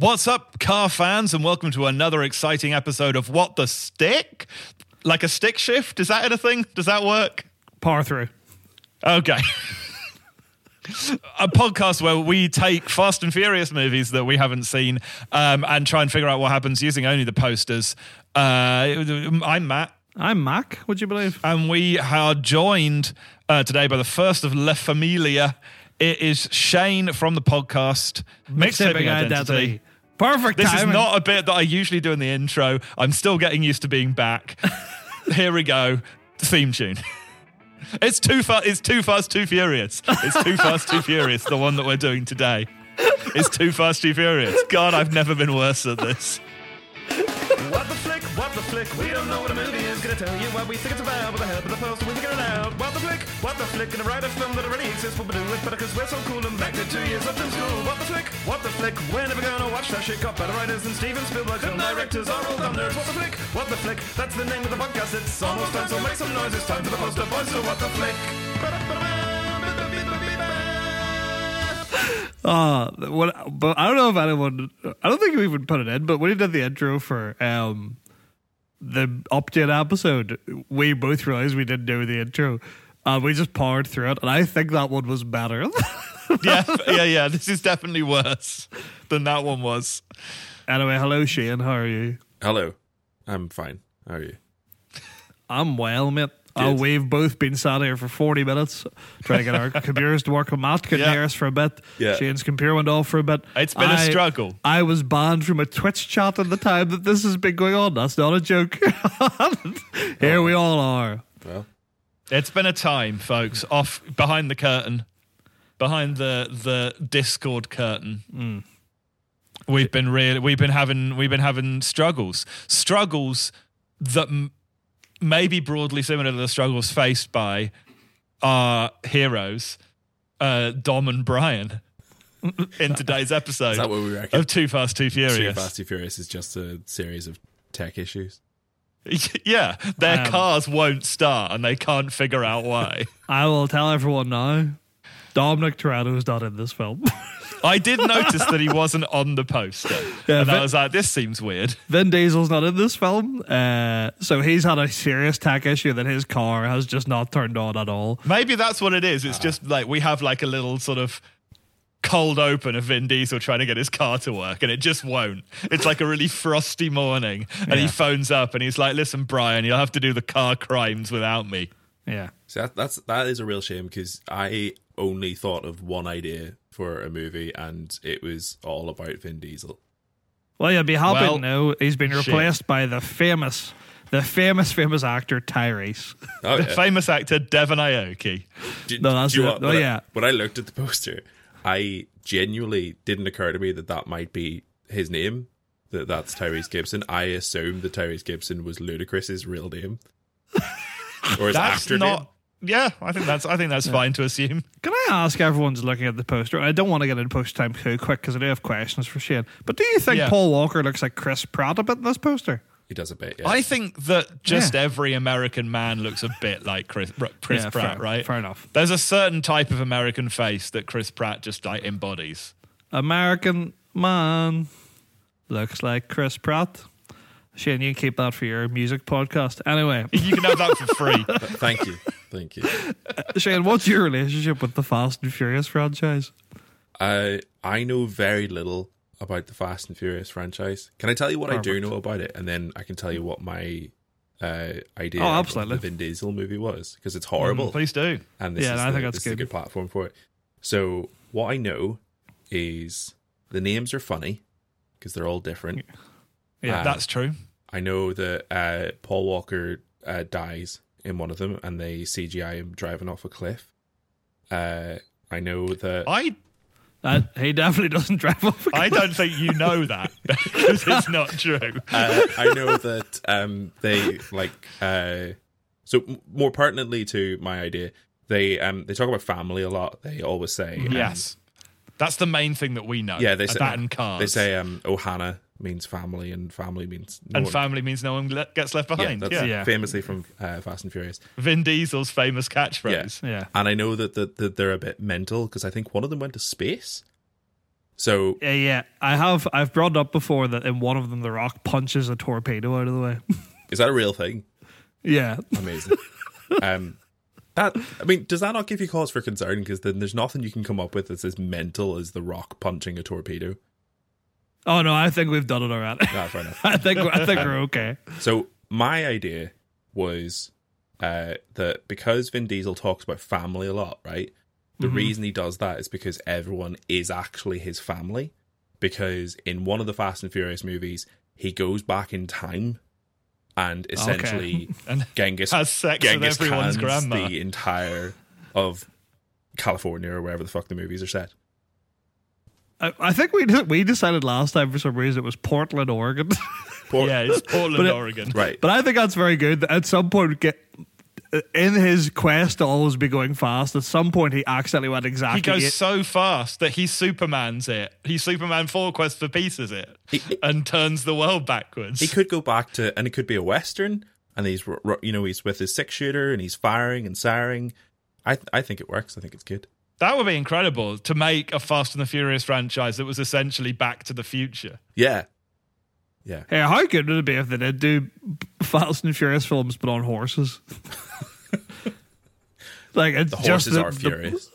What's up, car fans, and welcome to another exciting episode of What the Stick? Like a stick shift? Is that anything? Does that work? Power through. Okay. a podcast where we take Fast and Furious movies that we haven't seen um, and try and figure out what happens using only the posters. Uh, I'm Matt. I'm Mac, would you believe? And we are joined uh, today by the first of La Familia. It is Shane from the podcast Mixtaping Identity. Perfect This timing. is not a bit that I usually do in the intro. I'm still getting used to being back. Here we go. Theme tune. It's too fast. It's too fast, too furious. It's too fast, too furious. The one that we're doing today. It's too fast, too furious. God, I've never been worse at this. What the flick, what the flick, we don't know what a movie is Gonna tell you what we think it's about With the help flick, flick, write a film that already exists. But we do it better cause we're so cool and back to two years up in school. What the flick, what the flick, we're never gonna watch that shit. Got better writers than Steven Spielberg Film directors are all dumb nerds What the flick, what the flick, that's the name of the podcast. It's almost time, so make some noise. It's time for the poster boys, so what the flick? Uh, what, but I don't know if anyone. I don't think we even put it in. But when he did the intro for um the update episode, we both realized we didn't do the intro. Uh, we just powered through it, and I think that one was better. Yeah, yeah, yeah. This is definitely worse than that one was. anyway, hello Shane, how are you? Hello. I'm fine. How are you? I'm well, mate. Uh, we've both been sat here for 40 minutes trying to get our computers to work. Matt couldn't Yeah. hear us for a bit. Yeah. Shane's computer went off for a bit. It's been a I- struggle. I was banned from a Twitch chat at the time that this has been going on. That's not a joke. here we all are. Well, It's been a time, folks, off behind the curtain, behind the the Discord curtain. We've been really, we've been having, we've been having struggles, struggles that m- may be broadly similar to the struggles faced by our heroes, uh, Dom and Brian, in today's episode is that what we reckon? of Too Fast, Too Furious. Too Fast, Too Furious is just a series of tech issues. yeah, their Um, cars won't start and they can't figure out why. I will tell everyone now. Dominic Toretto is not in this film. I did notice that he wasn't on the poster. Yeah, and I was like, this seems weird. Vin Diesel's not in this film. Uh, so he's had a serious tech issue that his car has just not turned on at all. Maybe that's what it is. It's just like we have like a little sort of cold open of Vin Diesel trying to get his car to work and it just won't. It's like a really frosty morning and he phones up and he's like, listen, Brian, you'll have to do the car crimes without me. Yeah. So that, that's that is a real shame because I only thought of one idea for a movie, and it was all about Vin Diesel. Well, you'll be happy Well, to know he's been shit. replaced by the famous, the famous, famous actor Tyrese. Oh, The yeah. famous actor Devon Aoki. Do- No, that's do you know it. what? Oh, when I- yeah. when I looked at the poster, I genuinely didn't occur to me that that might be his name. That that's Tyrese Gibson. I assumed that Tyrese Gibson was Ludacris's real name, or his That's actor not name. Yeah, I think that's I think that's fine to assume. Can I ask everyone's looking at the poster? I don't want to get into poster time too quick because I do have questions for Shane. But do you think Yeah. Paul Walker looks like Chris Pratt a bit in this poster? He does a bit. Yeah. I think that just Yeah. every American man looks a bit like Chris, Chris Yeah, Pratt, fair- right? fair enough. There's a certain type of American face that Chris Pratt just like embodies. American man looks like Chris Pratt. Shane, you can keep that for your music podcast. Anyway, You can have that for free. Thank you. Thank you. Uh, Shane, what's your relationship with the Fast and Furious franchise? I I know very little about the Fast and Furious franchise. Can I tell you what I do know about it, and then I can tell you what my uh, idea Oh, of absolutely. the Vin Diesel movie was because it's horrible, Please do. and this Yeah, is I the, think that's this is a good. good platform for it. So what I know is the names are funny because they're all different. Yeah, Uh, That's true. I know that uh, Paul Walker uh, dies in one of them, and they CGI him driving off a cliff. Uh, I know that I That, he definitely doesn't drive off. A I don't think you know that because it's not true. uh, I know that um, they like. Uh, so more pertinently to my idea, they um, they talk about family a lot. They always say um, Yes, that's the main thing that we know. yeah. They Uh, say that and cars. They say um, Ohana means family, and family means no and one- family means no one le- gets left Yeah, behind. that's Yeah, Yeah. famously from uh, Fast and Furious. Vin Diesel's famous catchphrase. Yeah. And I know that, that, that they're a bit mental because I think one of them went to space. So Yeah, yeah. I have. I've brought up before that in one of them, The Rock punches a torpedo out of the way. is that a real thing? yeah. Amazing. um, that I mean, does that not give you cause for concern? Because then there's nothing you can come up with that's as mental as the Rock punching a torpedo. Oh no, I think we've done it already. Ah, fair enough. I think. I think we're okay. So my idea was uh, that because Vin Diesel talks about family a lot, right? The reason he does that is because everyone is actually his family. Because in one of the Fast and Furious movies, he goes back in time and essentially And Genghis has sex with everyone's grandma. the entire of California or wherever the fuck the movies are set. I, I think we we decided last time for some reason it was Portland, Oregon. Poor- Yeah, it's Portland, it- Oregon. right. but I think that's very good. At some point, get uh, in his quest to always be going fast. At some point, he accidentally went exactly. He goes eight- so fast that he Superman's it. He Superman 4 Quest for Peace it He- and turns the world backwards. He could go back to, and it could be a western, and he's r- r- you know he's with his six shooter and he's firing and siring. I I think it works. I think it's good. That would be incredible to make a Fast and the Furious franchise that was essentially Back to the Future. Yeah, yeah. Hey, how good would it be if they did do Fast and Furious films but on horses? like it's The just horses the, are the- furious.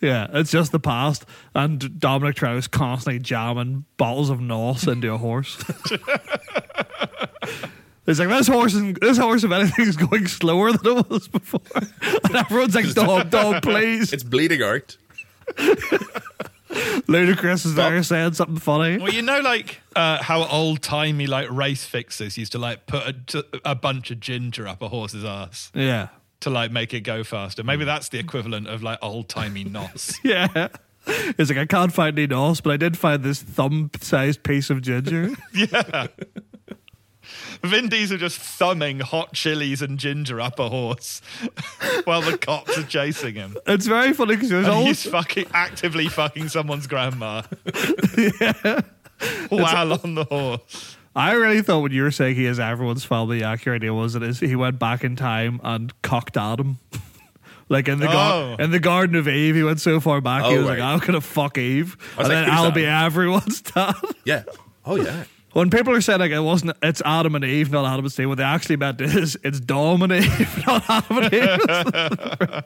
yeah, it's just the past, and Dominic Trout's constantly jamming bottles of nos into a horse. It's like this horse, is, this horse, if anything, is going slower than it was before, and everyone's like, dog, Dom, please." It's bleeding out. Ludacris is there saying something funny. Well, you know, like uh, how old timey like race fixers used to like put a, t- a bunch of ginger up a horse's ass Yeah, to like make it go faster. Maybe that's the equivalent of like old timey nos. yeah. It's like I can't find any nos, but I did find this thumb-sized piece of ginger. yeah. Vin Diesel just thumbing hot chilies and ginger up a horse while the cops are chasing him. It's very funny because there's And always he's fucking actively fucking someone's grandma. While on the horse. I really thought when you were saying he is everyone's family, the accurate idea was it is he went back in time and cocked Adam. like in the gar- Oh. in the Garden of Eve, he went so far back he Oh, was like, "I'm gonna fuck Eve," I was and like, then I'll be everyone's dad. Yeah. Oh yeah. When people are saying like it wasn't, it's Adam and Eve, not Adam and Steve. What they actually meant is it's Dom and Eve, not Adam and Eve.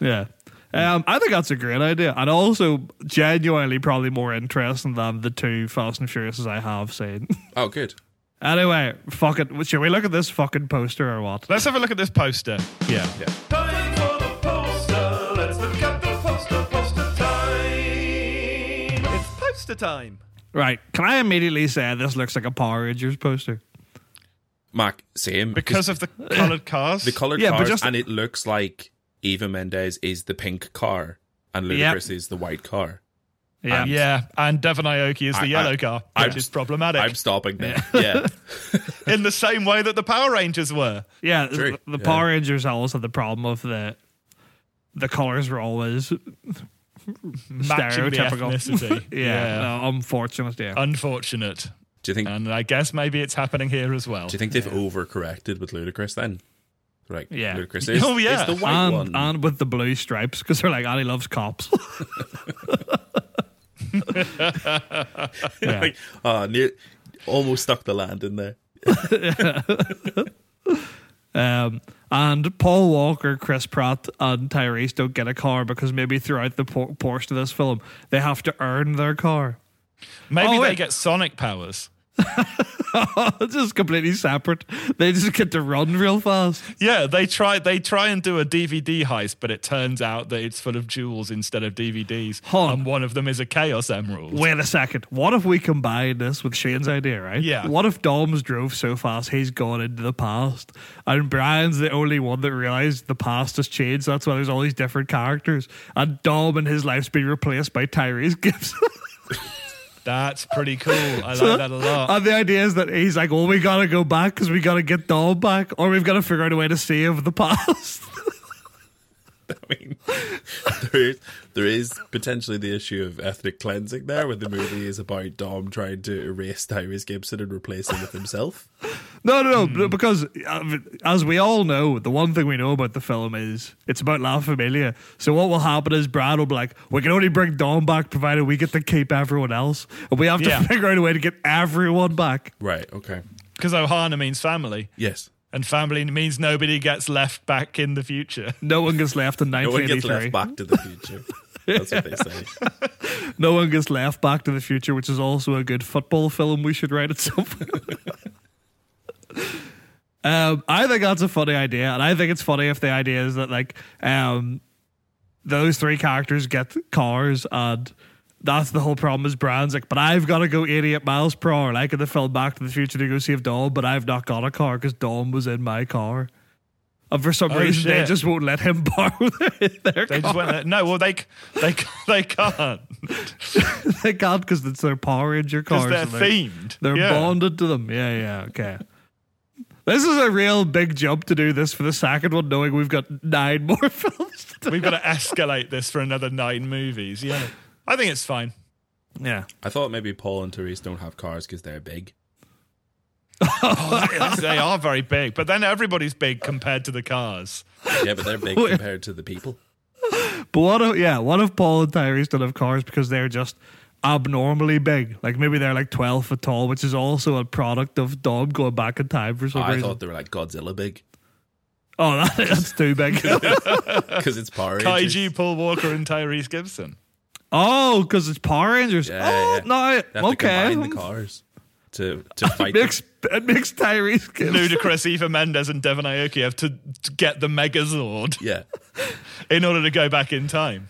yeah. Um, I think that's a great idea, and also genuinely probably more interesting than the two Fast and Furious I have seen. Oh good. Anyway, fuck it. Should we look at this fucking poster or what? Let's have a look at this poster. Yeah. Yeah. Time for the poster. Let's look at the poster. Poster time. It's poster time. Right. Can I immediately say this looks like a Power Rangers poster? Mac, same Because of the coloured cars. the colored Yeah, cars, just- and it looks like Eva Mendes is the pink car, and Ludacris is the white car. Yeah. yeah, and Devon Aoki is the I- yellow I- car, which I'm- is problematic. I'm stopping there. Yeah. in the same way that the Power Rangers were. Yeah. True. The, the Yeah. Power Rangers always had the problem of the the colors were always Matching the stereotypical. ethnicity. yeah. No, unfortunate. Yeah. Unfortunate. Do you think? And I guess maybe it's happening here as well. do you think they've overcorrected with Ludacris then? Right. Yeah. Ludacris is, Oh, yeah. is the white and, one. and with the blue stripes because they're like, Ali loves cops. yeah. like, oh, near, almost stuck the land in there. Um, and Paul Walker, Chris Pratt, and Tyrese don't get a car because maybe throughout the por- portion of this film, they have to earn their car. maybe Oh, they wait. get sonic powers. It's just completely separate. They just get to run real fast. Yeah, they try they try and do a DVD heist, but it turns out that it's full of jewels instead of DVDs. Hold on. And one of them is a Chaos Emerald. Wait a second. What if we combine this with Shane's idea, right? Yeah. What if Dom's drove so fast he's gone into the past, and Brian's the only one that realized the past has changed. That's why there's all these different characters, and Dom and his life's been replaced by Tyrese Gibson. That's pretty cool. I So- like that a lot. And the idea is that he's like, well, we gotta go back because we gotta get Dom back, or we've got to figure out a way to save the past. I mean, there is, there is potentially the issue of ethnic cleansing there, when the movie is about Dom trying to erase Tyrese Gibson and replace him with himself. No, no, no, because uh, as we all know, the one thing we know about the film is it's about La Familia. So what will happen is Brad will be like, we can only bring Dom back provided we get to keep everyone else. And we have to Yeah. figure out a way to get everyone back. Right. Okay. Because Ohana means family, Yes. And family means nobody gets left back in the future. No one gets left in 1983. No one gets left back to the future. That's what they say. No one gets left back to the future, which is also a good football film we should write at some point. um, I think that's a funny idea, and I think it's funny if the idea is that like um, those three characters get cars, and that's the whole problem. Is Brand's like, but I've got to go 88 miles per hour, like in the film Back to the Future to go save Dom, but I've not got a car because Dom was in my car. And for some Oh, reason, they just won't let him borrow their, their They car. just went there. No, well, they they they can't they can't because it's their Power Ranger because cars. they're and themed. They're yeah. bonded to them. Yeah, yeah, okay. This is a real big jump to do this for the second one, knowing we've got nine more films. To. We've got to escalate this for another nine movies. Yeah, I think it's fine. Yeah. I thought maybe Paul and Tyrese don't have cars because they're big. Oh, they are very big, but then everybody's big compared to the cars. Yeah, but they're big compared to the people. But what if, yeah, what if Paul and Tyrese don't have cars because they're just abnormally big? Like maybe they're like 12 foot tall, which is also a product of Dom going back in time for some I reason. thought they were like Godzilla big oh, that, that's too big. because it's Power Rangers. Kaiju, Paul Walker, and Tyrese Gibson. Oh, because it's Power Rangers. Yeah, oh, yeah. no. They have okay. to combine the cars to to fight. It makes, it makes Tyrese Gibson. Ludacris, Eva Mendes, and Devon Aoki have to, to get the Megazord yeah, in order to go back in time.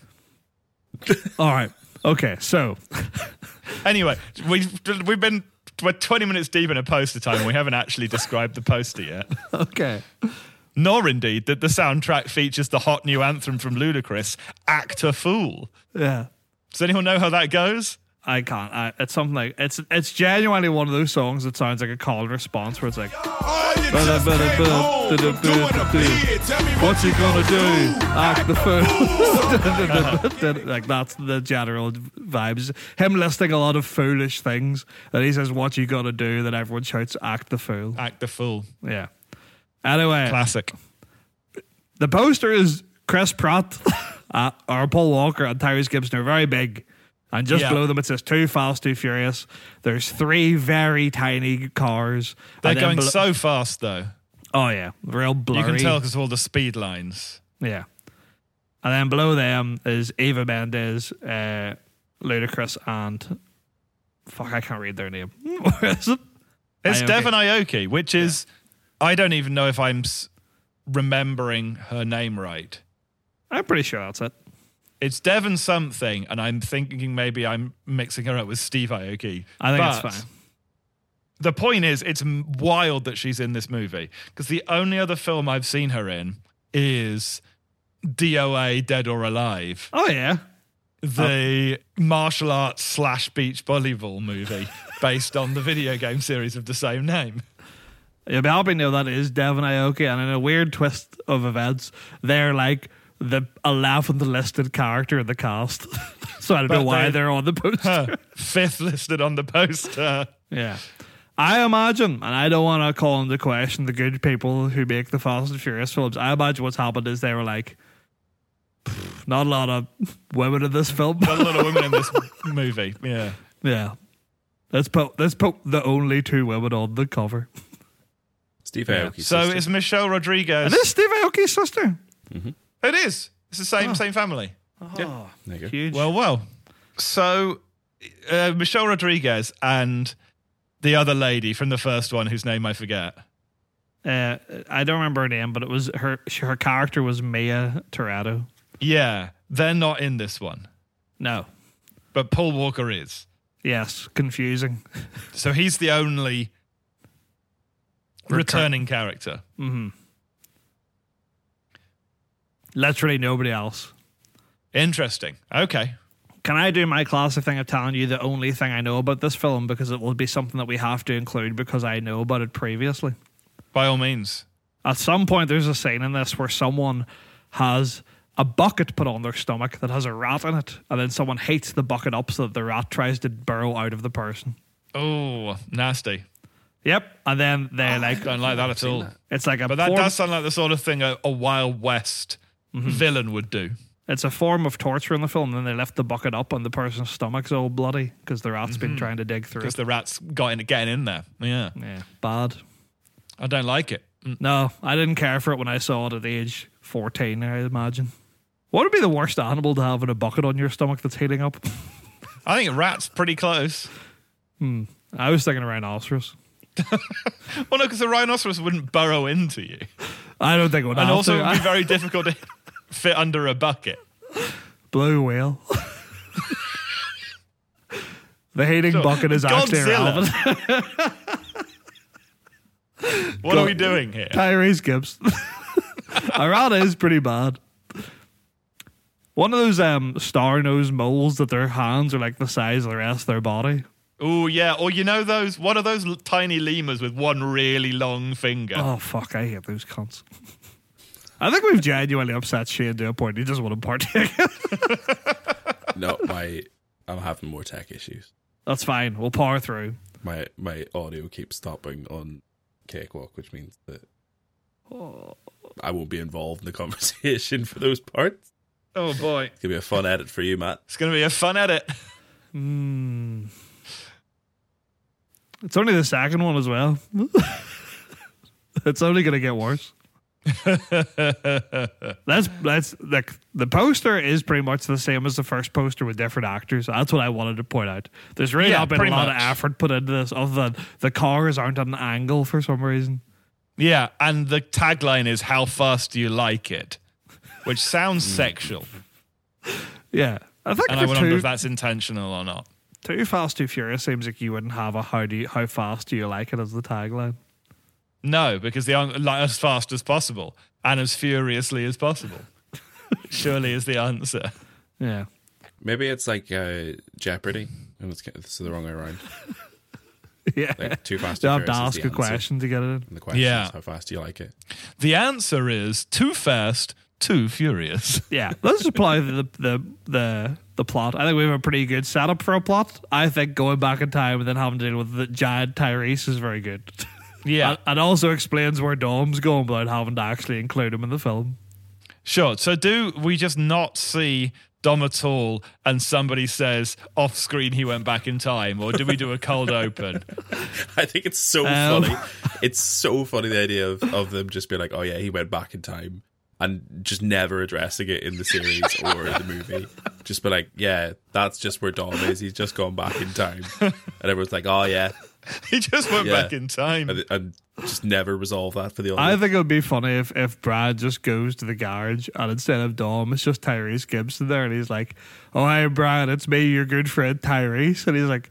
All right. Okay. So Anyway, we've we've been we're 20 minutes deep in a poster time. and We haven't actually described the poster yet. okay. Nor indeed that the soundtrack features the hot new anthem from Ludacris, "Act a Fool." Yeah. Does anyone know how that goes? I can't. I, it's something like it's it's genuinely one of those songs that sounds like a call and response where it's like, "What's he gonna do? Act the fool." like that's the general vibes. Him listing a lot of foolish things, and he says, "What you gonna do?" That everyone shouts, "Act the fool." Act the Fool. Yeah. Anyway, Classic. the poster is Chris Pratt uh, or Paul Walker and Tyrese Gibson are very big. And just Yeah. below them it says Too Fast, Too Furious. There's three very tiny cars. They're going so fast though. Oh yeah, real blurry. You can tell because of all the speed lines. Yeah. And then below them is Eva Mendes, uh, Ludacris, and fuck, I can't read their name. Where is it? It's Aoki. Devon Aoki, which is I don't even know if I'm s- remembering her name right. I'm pretty sure that's it. It's Devon something, and I'm thinking maybe I'm mixing her up with Steve Aoki. I think But it's fine. The point is, it's wild that she's in this movie because the only other film I've seen her in is DOA Dead or Alive, Oh yeah. the oh. martial arts slash beach volleyball movie based on the video game series of the same name. You'll be happy to know that is Devon Aoki, and in a weird twist of events, they're like the eleventh listed character in the cast. so I don't know why they- they're on the poster. Huh. Fifth listed on the poster. Yeah. I imagine, and I don't want to call into question the good people who make the Fast and Furious films. I imagine what's happened is they were like, not a lot of women in this film. not a lot of women in this movie. Yeah. yeah. Let's put let's put the only two women on the cover. Steve Yeah. Aoki's So sister. it's Michelle Rodriguez. And this is Steve Aoki's sister. Mm-hmm. It is. It's the same same family. yeah, there you go. Huge. Well, well. So uh, Michelle Rodriguez and the other lady from the first one, whose name I forget. uh, I don't remember her name, but it was her. Her character was Mia Toretto. Yeah, they're not in this one, No. but Paul Walker is. Yes. Confusing. So he's the only returning character. Literally nobody else. Interesting. Okay. Can I do my classic thing of telling you the only thing I know about this film because it will be something that we have to include because I know about it previously? By all means. At some point, there's a scene in this where someone has a bucket put on their stomach that has a rat in it, and then someone heats the bucket up so that the rat tries to burrow out of the person. Oh, nasty. Yep. And then they ah, like Don't like that at all. that. it's like a But that form, does sound like the sort of thing a, a Wild West Mm-hmm. villain would do. it's a form of torture in the film. And then they left the bucket up and the person's stomach's all bloody because the rat's been trying to dig through Because the rats got in, getting in there. Yeah. Yeah, bad. I don't like it. Mm. No, I didn't care for it when I saw it at age 14, I imagine. What would be the worst animal to have in a bucket on your stomach that's heating up? I think a rat's pretty close. Hmm. I was thinking a rhinoceros. Well, no, because a rhinoceros wouldn't burrow into you. I don't think it would And also, to. it would be very difficult to fit under a bucket. Blue whale. the heating bucket is actually Godzilla. irrelevant. What are we doing here? Tyrese Gibbs. Arata is pretty bad. One of those um, star nosed moles that their hands are like the size of the rest of their body. Oh, yeah. Or you know those, what are those tiny lemurs with one really long finger? Oh fuck, I hate those cunts. I think we've genuinely upset Shane to a point he doesn't want to partake. No, my I'm having more tech issues. That's fine. We'll power through. My my audio keeps stopping on Cakewalk, which means that I won't be involved in the conversation for those parts. Oh, boy. It's gonna be a fun edit for you, Matt. It's going to be a fun edit. Hmm. It's only the second one as well. it's only gonna get worse. that's that's like the poster is pretty much the same as the first poster with different actors. That's what I wanted to point out. There's really Yeah, not been a lot much. of effort put into this, other than the cars aren't at an angle for some reason. Yeah, and the tagline is "How fast do you like it?" which sounds hmm. sexual, Yeah, I think and I wonder two, if that's intentional or not. Too Fast, Too Furious seems like you wouldn't have a how do you, how fast do you like it as the tagline. No, because the an- like as fast as possible and as furiously as possible. Surely is the answer. Yeah, Maybe it's like uh, Jeopardy, and it's, it's the wrong way around. yeah. Like too fast. you too have to ask a answer. question to get it in. And the question Yeah. is how fast do you like it? The answer is too fast, too furious. Yeah, let's apply the the the the plot. I think we have a pretty good setup for a plot. I think going back in time and then having to deal with the giant Tyrese is very good. Yeah, and, and also explains where Dom's going without having to actually include him in the film. sure. So do we just not see Dom at all and somebody says off screen he went back in time, or do we do a cold open? I think it's so Um. funny. It's so funny the idea of, of them just being like, oh yeah, he went back in time and just never addressing it in the series or the movie. Just be like, yeah, that's just where Dom is. He's just gone back in time. And everyone's like, oh yeah. he just went Yeah. back in time. And, and just never resolve that for the I think it would be funny if, if Brad just goes to the garage and instead of Dom, it's just Tyrese Gibson there, and he's like, "Oh, hey, Brad, it's me, your good friend Tyrese," and he's like.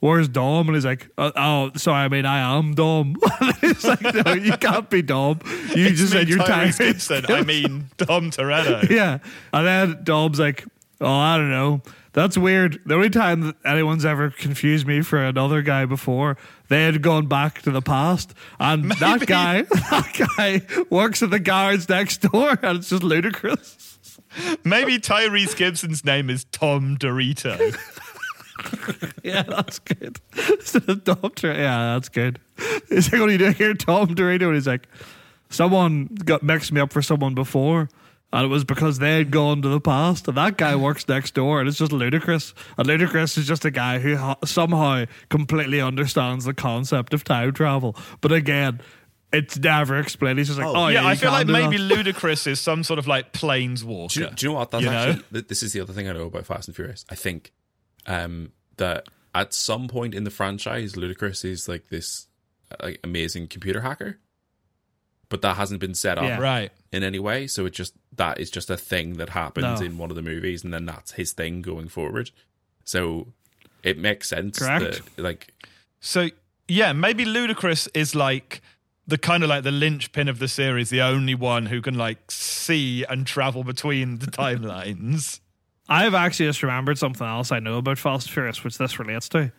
Where's Dom? And he's like, oh, oh sorry, I mean, I am Dom. And he's like, no, you can't be Dom. You It's just said you're Tyrese Tyrese. Gibson. I mean Dom Toretto. yeah. And then Dom's like, oh, I don't know. That's weird. The only time that anyone's ever confused me for another guy before, they had gone back to the past. And that guy, that guy works at the garage next door, and it's just ludicrous. Maybe Tyrese Gibson's name is Tom Dorito. Yeah, that's good. Instead of Dom Dorito, yeah, that's good. He's like, what are you doing here, Tom Dorito? And he's like, someone got mixed me up for someone before. And it was because they had gone to the past, and that guy works next door, and it's just ludicrous. And ludicrous is just a guy who ha- somehow completely understands the concept of time travel, but again, it's never explained. He's just like, oh, yeah, yeah, I feel like maybe that. Ludacris is some sort of like planeswalker. Do you, do you know what? That's You actually th- this is the other thing I know about Fast and Furious. I think um, that at some point in the franchise, Ludacris is like this like amazing computer hacker, but that hasn't been set up Yeah. Right. in any way. So it just that is just a thing that happens No. in one of the movies, and then that's his thing going forward. So it makes sense Correct. that like So yeah, maybe Ludacris is like the kind of like the linchpin of the series, the only one who can like see and travel between the timelines. I've actually just remembered something else I know about Fast and Furious, which this relates to.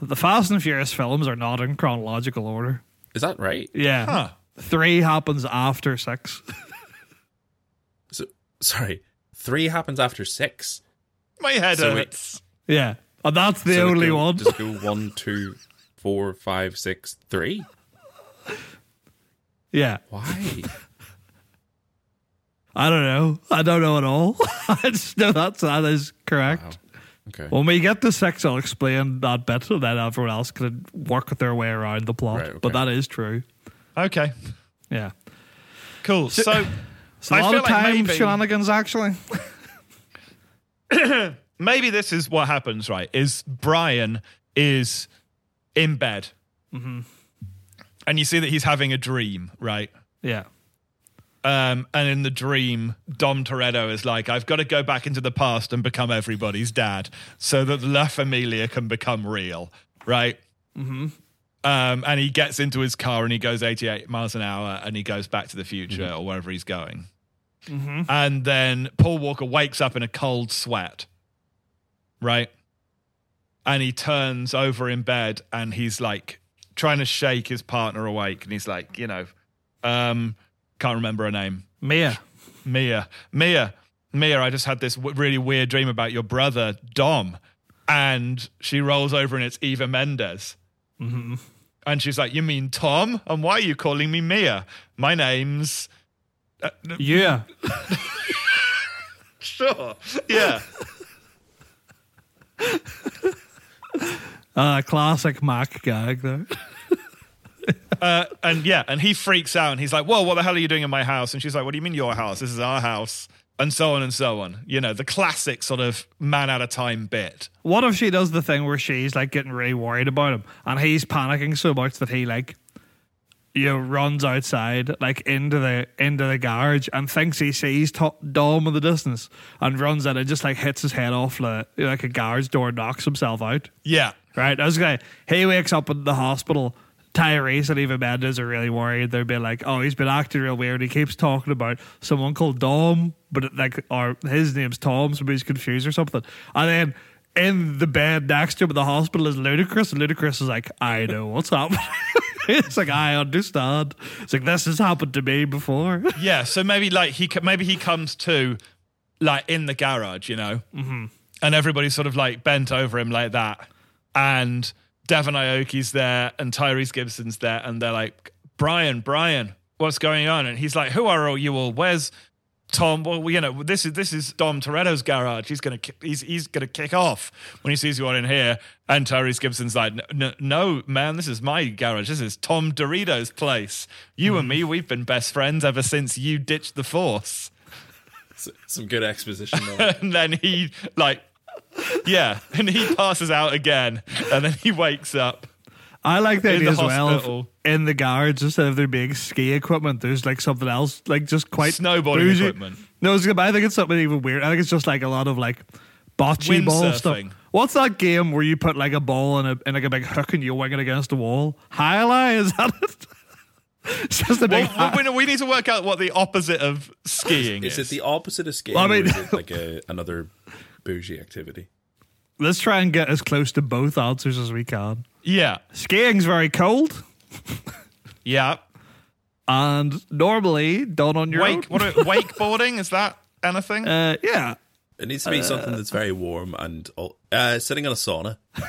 The Fast and Furious films are not in chronological order. is that right? Yeah. Huh. Three happens after six. So sorry, three happens after six. My head So hurts. yeah. And that's the So only go- one. Does it go one, two, four, five, six, three. Yeah. Why? I don't know. I don't know at all. I just know that's, that is correct. Okay. When we get to six, I'll explain that bit, and then everyone else can work their way around the plot. Right, okay. But that is true. Okay, Yeah. cool. So, So a I lot feel of like time maybe- shenanigans, actually. maybe this is what happens, right? Is Brian is in bed, and you see that he's having a dream, right? yeah. Um, and in the dream, Dom Toretto is like, I've got to go back into the past and become everybody's dad so that La Familia can become real, right? Mm-hmm. Um, and he gets into his car and he goes 88 miles an hour and he goes back to the future or wherever he's going. And then Paul Walker wakes up in a cold sweat, right? And he turns over in bed and he's like trying to shake his partner awake. And he's like, you know, um, can't remember her name. Mia. Mia, Mia, Mia, I just had this w- really weird dream about your brother, Dom. And she rolls over and it's Eva Mendes. Mm-hmm. And she's like, You mean Tom? And why are you calling me Mia? My name's. Yeah. Sure. Yeah. Uh, classic Mac gag there. Uh, and yeah, and he freaks out and he's like, Whoa, what the hell are you doing in my house? And she's like, What do you mean your house? This is our house. And so on and so on. You know, the classic sort of man at a time bit. What if she does the thing where she's like getting really worried about him and he's panicking so much that he like you know runs outside like into the into the garage and thinks he sees to- Dom in the distance and runs in and just like hits his head off like, like a garage door and knocks himself out. Yeah. Right? Was going he wakes up in the hospital. Tyrese and Eva Mendes are really worried. They're being like, "Oh, he's been acting real weird. He keeps talking about someone called Dom, but like, or his name's Tom, so he's confused or something." And then in the bed next to him in the hospital is Ludacris, and Ludacris is like, "I know what's happening." it's like I understand. It's like this has happened to me before. Yeah, so maybe like he maybe he comes to like in the garage, you know, mm-hmm. and everybody's sort of like bent over him like that, and Devon Aoki's there and Tyrese Gibson's there, and they're like, Brian, Brian, what's going on? And he's like, Who are all you all? Where's Tom? Well, you know, this is this is Dom Toretto's garage. He's gonna he's he's gonna kick off when he sees you all in here. And Tyrese Gibson's like, "N- No, man, this is my garage. This is Tom Dorito's place. You and me, we've been best friends ever since you ditched the force. Some good exposition. And then he like, yeah, and he passes out again, and then he wakes up. I like the In idea the as well. In the garage, instead of there being ski equipment, there's like something else, like just quite Snowboarding bougie. equipment. No, it's, I think it's something even weird. I think it's just like a lot of like bocce ball stuff. What's that game where you put like a ball in a in like a big hook and you wing it against a wall? Highlight is that it? it's just a big. Well, we, we need to work out what the opposite of skiing is. Is it the opposite of skiing, Well, I mean- or is it like a, another bougie activity? Let's try and get as close to both answers as we can. yeah, Skiing's very cold yeah. and normally done on your Wake, own. what are, wakeboarding is that anything? Uh, yeah. It needs to be something that's very warm and uh, sitting in a sauna.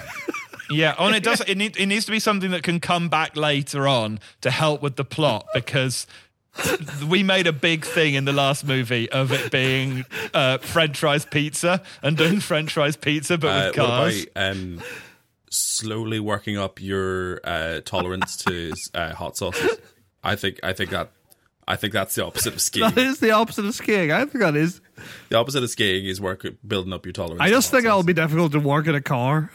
Yeah, oh, and it does. It, need, it needs to be something that can come back later on to help with the plot because we made a big thing in the last movie of it being uh, French fries pizza and doing French fries pizza, but Uh, with what cars. about um, slowly working up your uh, tolerance to uh, hot sauces? I think I think that I think that's the opposite of skiing. That is the opposite of skiing. I think that is. The opposite of skiing is work building up your tolerance. I just hot think it'll be difficult to work in a car.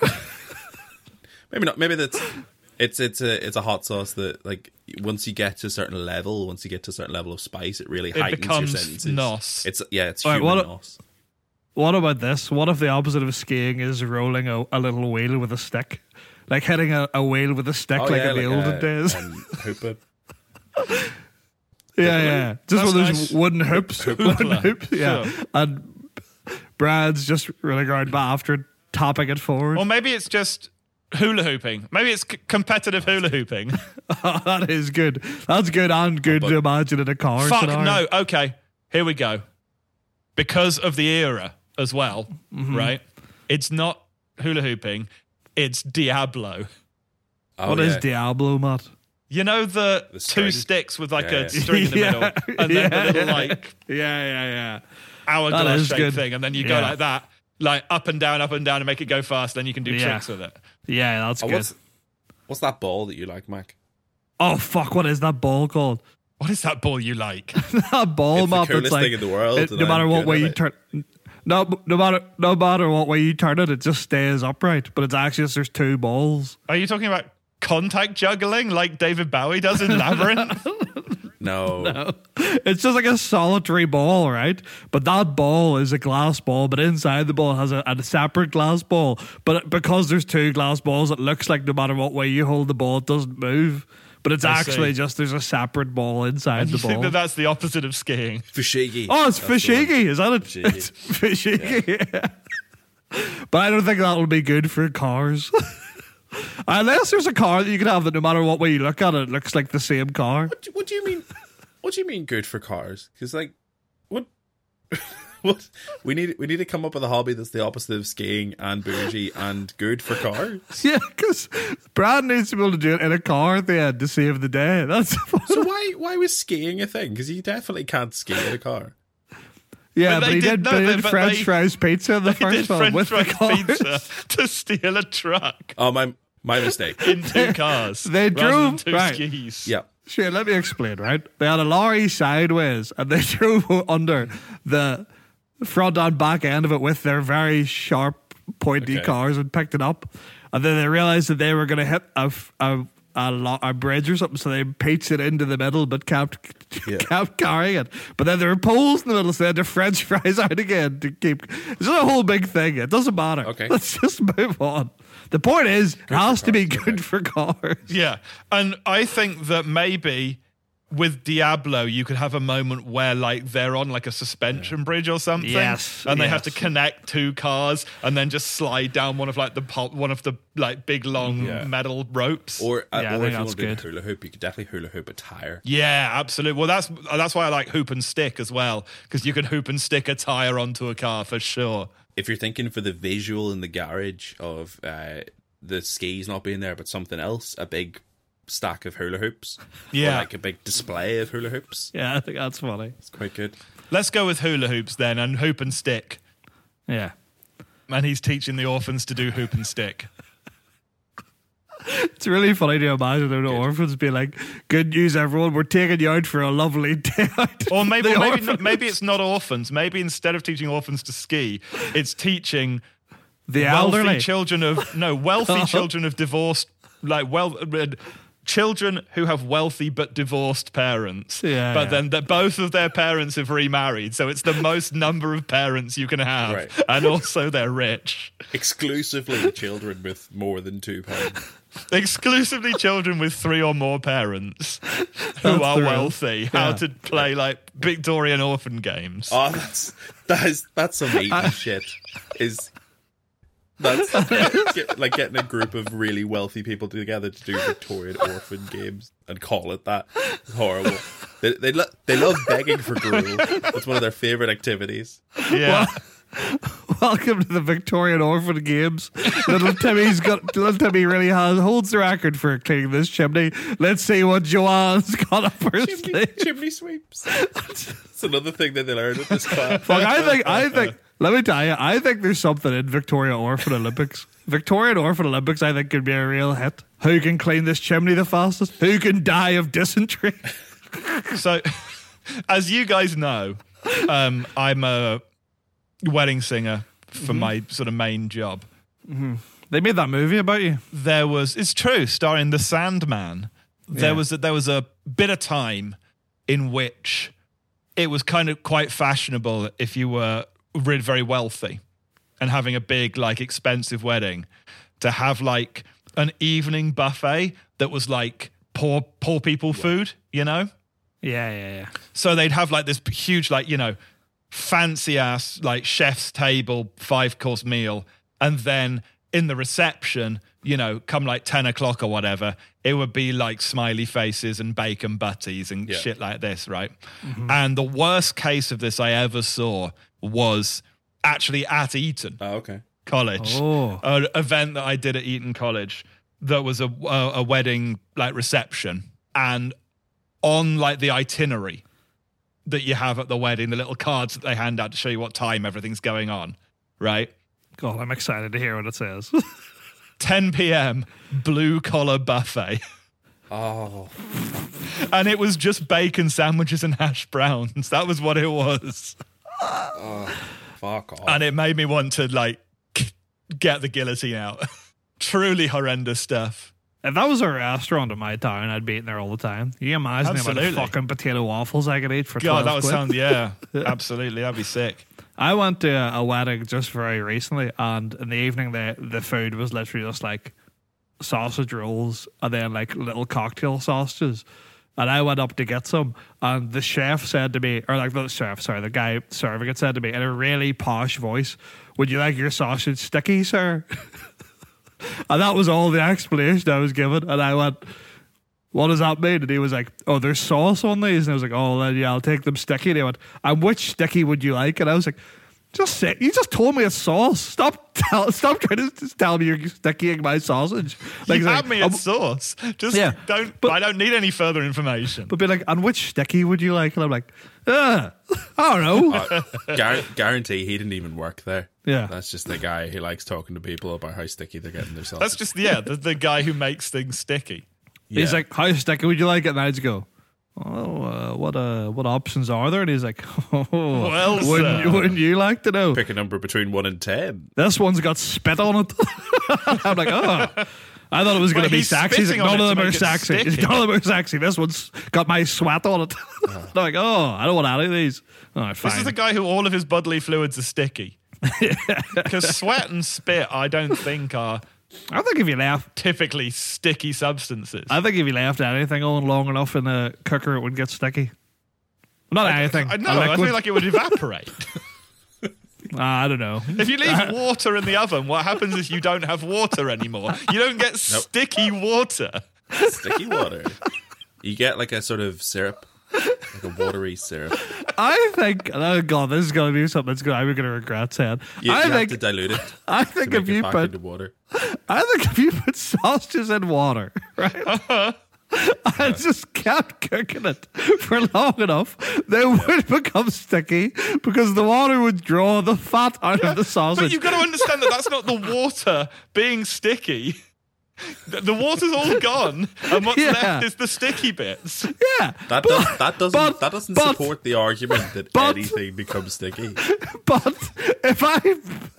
maybe not. Maybe that's it's it's a it's a hot sauce that like once you get to a certain level, once you get to a certain level of spice, it really heightens becomes your senses. nos. It's yeah, it's All right, human what- nos. What about this? What if the opposite of skiing is rolling a, a little wheel with a stick? Like hitting a, a wheel with a stick Oh, like yeah, in the like, olden uh, days. um, hoopah. yeah, yeah. Just That's one of those nice. wooden hoops. wooden Hoopla. hoops, yeah. Sure. And Brad's just running around after it, topping it forward. Or maybe it's just hula hooping. Maybe it's c- competitive hula hooping. that is good. That's good and good but- to imagine in a car. Fuck scenario. no. Okay, here we go. Because of the era as well, Mm-hmm. right? It's not hula hooping. It's Diablo. Oh, What is yeah. Diablo, Matt? You know the, The two sticks with like Yeah, a yeah. string in the Yeah, middle, and then yeah, the little like Yeah, yeah, yeah. hourglass That is shaped good. thing, and then you go Yeah. like that, like up and down, up and down, and make it go fast. Then you can do Yeah. tricks with it. Yeah, that's Oh, good. what's, what's that ball that you like, Mac? Oh fuck! What is that ball called? What is that ball you like? that ball It's the coolest that's like thing in the world, it- no matter I'm what way you it. turn. No, no matter no matter what way you turn it, it just stays upright. But it's actually just there's two balls. Are you talking about contact juggling like David Bowie does in Labyrinth? No. It's just like a solitary ball, right? But that ball is a glass ball, but inside the ball has a, a separate glass ball. But because there's two glass balls, it looks like no matter what way you hold the ball, it doesn't move. But it's I actually see. just there's a separate ball inside And the you think that that's the opposite of skiing? Fushigi. Oh, it's That's the is that it? Fushigi. It's Fushigi, yeah. But I don't think that will be good for cars. Unless there's a car that you can have that no matter what way you look at it, it looks like the same car. What do- What do you mean? What do you mean good for cars? Because like, what? what? We need we need to come up with a hobby that's the opposite of skiing and bougie and good for cars. Yeah, because Brad needs to be able to do it in a car at the end to save the day. That's So why why was skiing a thing? Because you definitely can't ski in a car. Yeah, But but, they he did- did, no, but did but French they- fries pizza in the first did film French with the fries cars. pizza to steal a truck Oh my my mistake. in two cars. They rather than drove- two right. skis. Yeah. Sure, let me explain, right? They had a lorry sideways and they drove under the front and back end of it with their very sharp, pointy Okay. cars and picked it up. And then they realized that they were going to hit a, f- a, a, lot a bridge or something, so they pitched it into the middle but kept, Yeah. kept carrying it. But then there were poles in the middle, so they had to French fries out again to keep. It's a whole big thing. It doesn't matter. Okay. Let's just move on. The point is, it has to be good okay. for cars. Yeah. And I think that maybe with Diablo, you could have a moment where like they're on like a suspension bridge or something. Yes, And they have to connect two cars and then just slide down one of like the pol- one of the like big long Yeah. metal ropes. Or uh, Yeah, I or think if you that's want to do good. the hula hoop, you could definitely hula hoop a tire. yeah, absolutely. Well, that's that's why I like hoop and stick as well because you can hoop and stick a tire onto a car for sure. If you're thinking for the visual in the garage of uh, the skis not being there, but something else, a big stack of hula hoops, Yeah. or like a big display of hula hoops. Yeah, I think that's funny. It's quite good. Let's go with hula hoops then and hoop and stick. Yeah. And he's teaching the orphans to do hoop and stick. It's really funny to imagine the orphans being like, "Good news, everyone! We're taking you out for a lovely day." out." Or maybe The maybe, not, maybe it's not orphans. Maybe instead of teaching orphans to ski, it's teaching the wealthy elderly. children of no wealthy children of divorced like well uh, children who have wealthy but divorced parents. Yeah, but yeah. then the, both of their parents have remarried, so it's the most number of parents you can have, Right. and also they're rich. Exclusively children with more than two parents. Exclusively children with three or more parents who That's are the real- wealthy. How to play like Victorian orphan games. Oh, that's that is that's some eating shit. Is that's get, like getting a group of really wealthy people together to do Victorian orphan games and call it that. It's horrible. They they, lo- they love begging for gruel. It's one of their favorite activities. yeah. Welcome to the Victorian Orphan Games. Little Timmy's got little Timmy really has holds the record for cleaning this chimney. Let's see what Joanne's got up her Chimney, sleeve. chimney sweeps. It's another thing that they learned at this class. Fuck, I think I think let me tell you, I think there's something in Victoria Orphan Olympics. Victorian Orphan Olympics, I think could be a real hit. Who can clean this chimney the fastest? Who can die of dysentery? So, as you guys know, um, I'm a wedding singer for Mm-hmm. my sort of main job. They made that movie about you. There was, it's true, starring the Sandman. There Yeah. was a, there was a bit of time in which it was kind of quite fashionable if you were really very wealthy and having a big like expensive wedding to have like an evening buffet that was like poor poor people food, you know. Yeah, yeah, yeah. So they'd have like this huge, like, you know, fancy ass, like chef's table, five course meal. And then in the reception, you know, come like 10 o'clock or whatever, it would be like smiley faces and bacon butties and Yeah. shit like this, right? Mm-hmm. And the worst case of this I ever saw was actually at Eton Oh, okay. College, Oh. an event that I did at Eton College. that was a, a a wedding like reception, and on like the itinerary that you have at the wedding, the little cards that they hand out to show you what time everything's going on, right? God, I'm excited to hear what it says. 10 p.m. blue collar buffet. Oh, And it was just bacon sandwiches and hash browns. That was what it was. Oh, fuck off. And it made me want to like get the guillotine out. Truly horrendous stuff. if that was a restaurant in my town, I'd be eating there all the time. You imagine the amount of fucking potato waffles I could eat for God, 12 that would quid? sound yeah, absolutely. That'd be sick. I went to a wedding just very recently, and in the evening, the the food was literally just like sausage rolls and then like little cocktail sausages. And I went up to get some, and the chef said to me, or like the chef, sorry, the guy serving it said to me in a really posh voice, "Would you like your sausage sticky, sir?" and that was all the explanation I was given. And I went, what does that mean? And he was like, oh, there's sauce on these. And I was like, oh, then yeah, I'll take them sticky. And he went, and which sticky would you like? And I was like, just say, you just told me it's sauce. Stop, tell, stop trying to tell me you're stickying my sausage. Like, you he's had like, me um, at sauce. Just Yeah, don't. but- I don't need any further information. but be like, and which sticky would you like? And I'm like, uh, I don't know. Uh, Guar- guarantee he didn't even work there. Yeah. That's just the guy who likes talking to people about how sticky they're getting their sausage. That's just yeah, the, the guy who makes things sticky. He's like, how sticky would you like it? And I just go, oh, uh, what uh, what options are there? And he's like, oh, Well, wouldn't, sir. wouldn't you like to know? pick a number between one and ten. This one's got spit on it. I'm like, oh. I thought it was going to be sexy. He's like, none of them are sexy. None of them are sexy. This one's got my sweat on it. I'm like, oh, I don't want any of these. All right, fine. This is the guy who all of his bodily fluids are sticky. Because sweat and spit, I don't think are I think if you left, typically sticky substances. I think if you left anything on long enough in the cooker, it would get sticky. Not anything. I A know. I liquid. feel like it would evaporate. Ah, I don't know. if you leave water in the oven, what happens is you don't have water anymore. You don't get sticky water. Sticky water. you get like a sort of syrup, like a watery syrup. I think. Oh god, this is going to be something that's going. I'm going to regret saying. You, I you think. have to dilute it. I think if you put water. I think if you put sausages in water, right? I just kept cooking it for long enough, they would become sticky because the water would draw the fat out of the sausage. But you've got to understand that that's not the water being sticky. The the water's all gone, and what's Yeah. left is the sticky bits. yeah, That but, does, that doesn't but- that doesn't but- support the argument that but- anything becomes sticky. But if I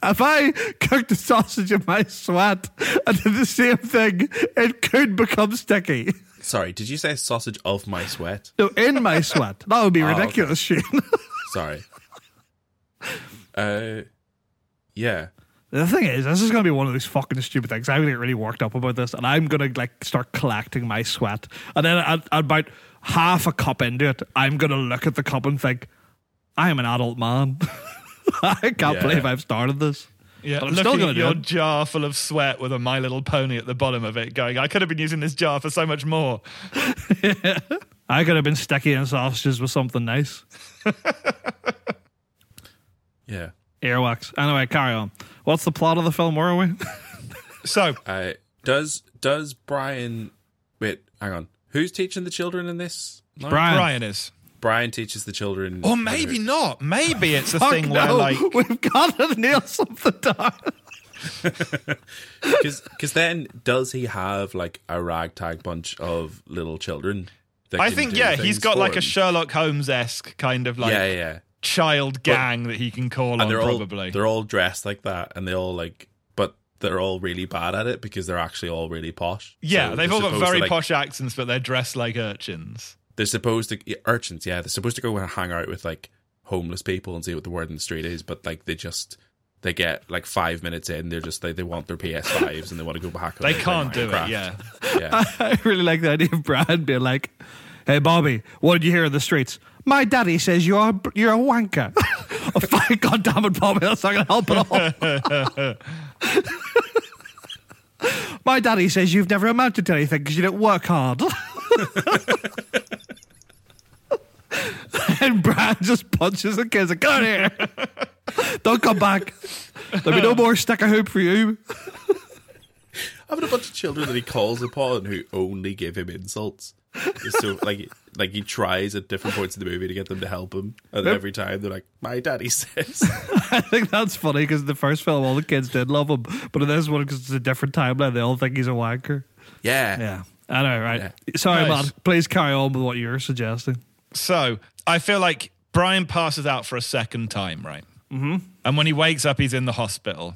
if I cooked the sausage in my sweat and did the same thing, it could become sticky. Sorry, did you say sausage of my sweat? No, in my sweat. That would be okay. ridiculous, Shane. Sorry. Uh, yeah. The thing is, this is going to be one of those fucking stupid things. I'm going to get really worked up about this, and I'm going to like start collecting my sweat. And then at, at about half a cup into it, I'm going to look at the cup and think, I am an adult man. I can't Yeah. believe I've started this. Yeah, But I'm still looking gonna at do your it. jar full of sweat with a My Little Pony at the bottom of it, going, "I could have been using this jar for so much more." I could have been sticky in sausages with something nice. Yeah. Earwax. Anyway, carry on. What's the plot of the film? Where are we? So, Uh, does does Brian wait, hang on. Who's teaching the children in this? No? Brian. Brian is, Brian teaches the children. or maybe not. Maybe it's a Fuck thing where no, like we've got to nail something down. Because then, does he have like a ragtag bunch of little children? that I think yeah, he's got for like a? Sherlock Holmes esque kind of like yeah, yeah, yeah. Child gang that he can call And on they're all probably. they're all dressed like that, and they all like, but they're all really bad at it because they're actually all really posh. yeah, So they've all got supposed to, very like- posh accents, but they're dressed like urchins. They're supposed to yeah, urchins. Yeah, they're supposed to go and hang out with like homeless people and see what the word in the street is, but like they just. They get like five minutes in, they're just like they want their PS5s and they want to go back. and They can't do Minecraft. it. Yeah, yeah. I really like the idea of Brad being like, "Hey, Bobby, what did you hear in the streets? My daddy says you're a, you're a wanker." oh, fine, God damn it, Bobby, that's not going to help at all. My daddy says you've never amounted to anything because you don't work hard. and Brad just punches the kids like, "Get out of here! Don't come back. There'll be no more stick a hoop for you." having a bunch of children that he calls upon who only give him insults. So like like he tries at different points in the movie to get them to help him, and then every time they're like, "My daddy says." I think that's funny because the first film, all the kids did love him, but in this one, because it's a different timeline, they all think he's a wanker. Yeah, Yeah, I know, right? Yeah. Sorry, Nice. Matt. Please carry on with what you're suggesting. So I feel like Brian passes out for a second time, right? Mm-hmm. And when he wakes up, he's in the hospital.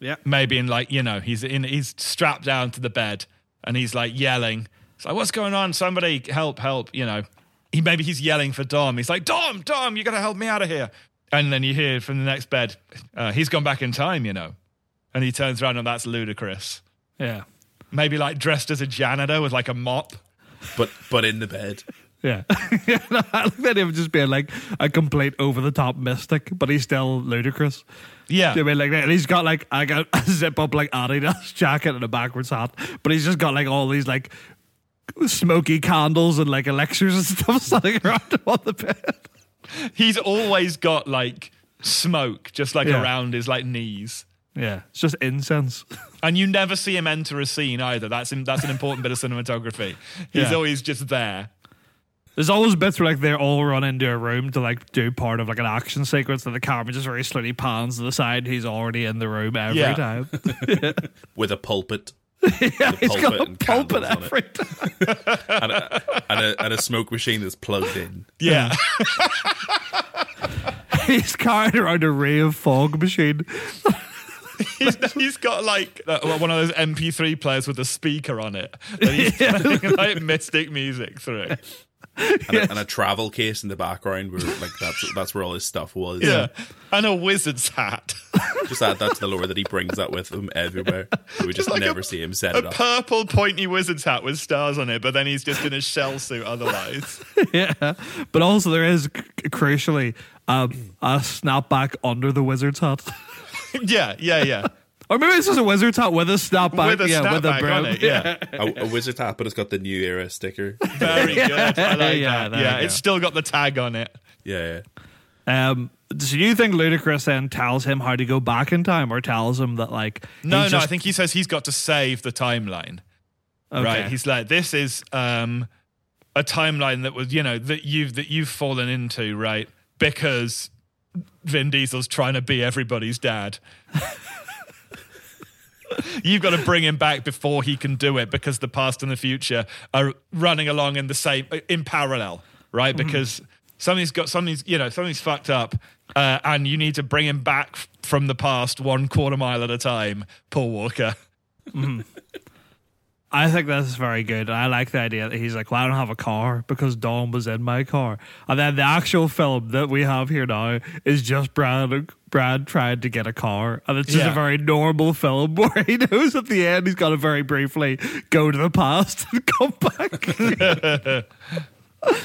Yeah. Maybe in like you know he's in he's strapped down to the bed and he's like yelling. It's like what's going on? Somebody help! Help! You know. He maybe he's yelling for Dom. He's like Dom, Dom, you got to help me out of here. And then you hear from the next bed, uh, he's gone back in time, you know. And he turns around and that's Ludacris. Yeah. Maybe like dressed as a janitor with like a mop. but but in the bed. Yeah. no, I like that him just being like a complete over the top mystic, but he's still Ludacris. Yeah. Do you know I mean like that? And he's got like I got a zip up like Adidas jacket and a backwards hat, but he's just got like all these like smoky candles and like elixirs and stuff standing around him on the bed. He's always got like smoke just like Yeah. around his like knees. Yeah, it's just incense. And you never see him enter a scene either. That's that's an important bit of cinematography. He's Yeah. always just there. There's always bits where like they all run into a room to like do part of like an action sequence, and the camera just very slowly pans to the side. He's already in the room every Yeah. time. with a pulpit yeah, he's got a and pulpit candles on it. every time. and a, and a and a smoke machine that's plugged in. Yeah. He's carrying around a ray of fog machine. he's, he's got like one of those MP3 players with a speaker on it. He's playing like mystic music through. And, a, and a travel case in the background where like that's that's where all his stuff was. Yeah. And a wizard's hat. Just add that to the lore that he brings that with him everywhere. So we just like never a- see him set A it up. purple pointy wizard's hat with stars on it, but then he's just in a shell suit otherwise. yeah, but also there is c- crucially um, a snapback under the wizard's hat. yeah, yeah, yeah. Or maybe it's just a wizard's hat with a snapback. With a yeah, with a snapback brim. on it, yeah. a, a wizard hat, but it's got the new era sticker. Very good. I like Yeah, that. Yeah, it's go. still got the tag on it. Yeah, yeah. Um, so you think Ludacris then tells him how to go back in time, or tells him that like No, he's no, just- I think he says he's got to save the timeline. okay. Right. He's like, this is um a timeline that was, you know, that you've that you've fallen into, right? Because Vin Diesel's trying to be everybody's dad. You've got to bring him back before he can do it because the past and the future are running along in the same in parallel, right? Because something's got something's you know something's fucked up, uh, and you need to bring him back from the past one quarter mile at a time. Paul Walker. I think that's very good. I like the idea that he's like, well, I don't have a car because Dawn was in my car. And then the actual film that we have here now is just Brad Brad trying to get a car. And it's just Yeah. a very normal film where he knows at the end he's got to very briefly go to the past and come back.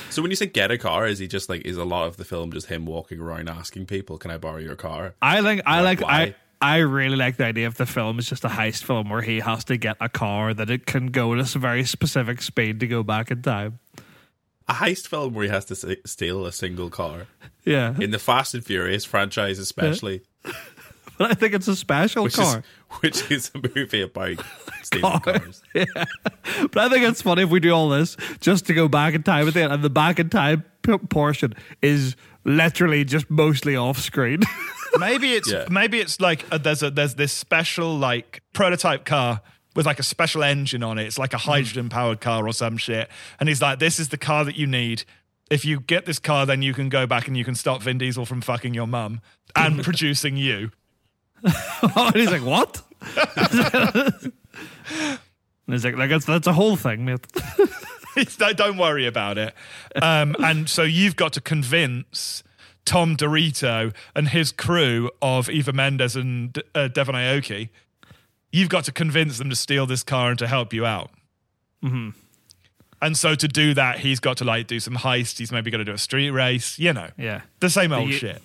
So when you say get a car, is he just like is a lot of the film just him walking around asking people, "Can I borrow your car?" I like I like why? I I really like the idea of the film is just a heist film where he has to get a car that it can go at a very specific speed to go back in time. A heist film where he has to s- steal a single car Yeah. in the Fast and Furious franchise, especially, But I think it's a special which car. is which is a movie about stealing Car. cars. But I think it's funny if we do all this just to go back in time with it, and the back in time p- portion is literally just mostly off screen. maybe it's Yeah. maybe it's like uh there's a there's this special like prototype car with like a special engine on it. It's like a hydrogen powered car or some shit. And he's like, this is the car that you need. If you get this car, then you can go back and you can stop Vin Diesel from fucking your mum and producing you. and he's like, "What?" and he's like, "Like that's that's a whole thing, mate." Don't- worry about it. Um, and so you've got to convince Tom Dorito and his crew of Eva Mendes and uh, Devon Aoki. You've got to convince them to steal this car and to help you out. Mm-hmm. And so to do that, he's got to like do some heist. He's maybe got to do a street race. You know, Yeah. the same old you- shit.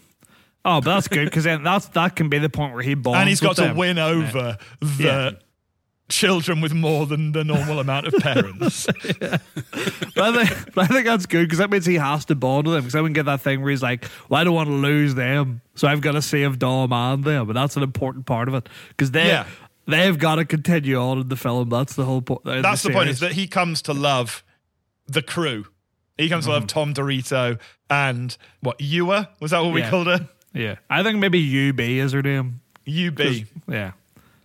Oh, but that's good because then that's that can be the point where he bonds. And he's got to them. win over the Yeah. Children with more than the normal amount of parents. But I think, but I think that's good because that means he has to bond with them. Because I wouldn't get that thing where he's like, "Well, I don't want to lose them, so I've got to save Dom and them." But that's an important part of it because they, Yeah. they've got to continue on in the film. That's the whole point. Uh, that's the, point. Is that he comes to love the crew. He comes to love mm-hmm. Tom Dorito and what Ewa was that what we called her? yeah. I think maybe UB is her name. UB. Yeah.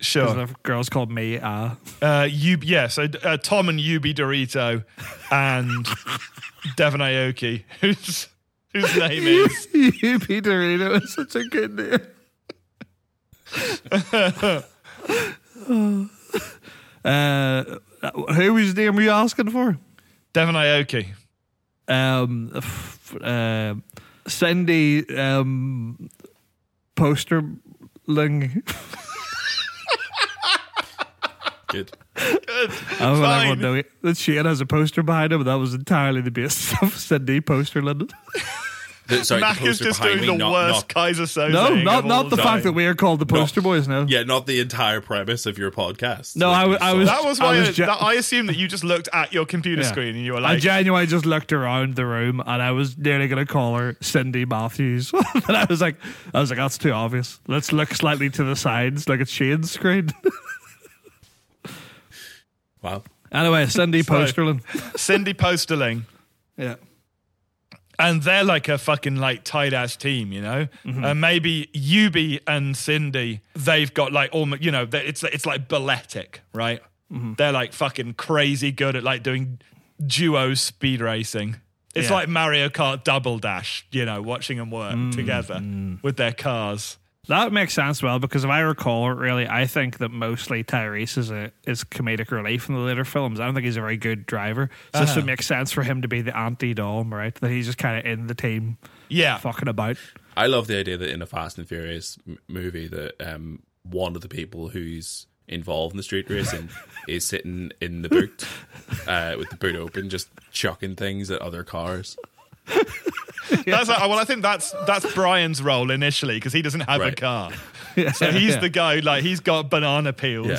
Sure. Because the girl's called me. Uh, Uh, UB, yeah, so uh, Tom and UB Dorito and Devon Aoki, whose whose name is UB Dorito is such a good name. uh, whose name were you asking for? Devon Aoki. Um, uh, Cindy um, Posterling. Good. I don't Fine. know that Shane has a poster behind him, but that was entirely the basis of Cindy Posterland. The- sorry, Mac the is just doing me, the not, worst not- Keyser Söze. No, not not the time. fact that we are called the poster boys now. yeah, not the entire premise of your podcast. No, Like I you w- I saw. was- That was I why was I, that, I assumed that you just looked at your computer Yeah. screen and you were like, I genuinely just looked around the room and I was nearly going to call her Cindy Matthews. and I was like, I was like, that's too obvious. Let's look slightly to the sides, like it's Shane's screen. Wow. anyway, Cindy So- Posterland. Cindy Posterling. Yeah. And they're like a fucking like tight ass team, you know. Mm-hmm. And maybe Yubi and Cindy, they've got like almost, you know, it's it's like balletic, right? Mm-hmm. They're like fucking crazy good at like doing duo speed racing. It's Yeah. like Mario Kart Double Dash, you know, watching them work Mm-hmm. together with their cars. That makes sense well because if I recall, really, I think that mostly Tyrese is a is comedic relief in the later films. I don't think he's a very good driver. So this would make sense for him to be the anti dom, right? That he's just kind of in the team, Yeah, fucking about. I love the idea that in a Fast and Furious m- movie that um, one of the people who's involved in the street racing is sitting in the boot uh, with the boot open, just chucking things at other cars. that's like, well, I think that's that's Brian's role initially because he doesn't have a Right. car. So he's Yeah. the guy like he's got banana peels Yeah.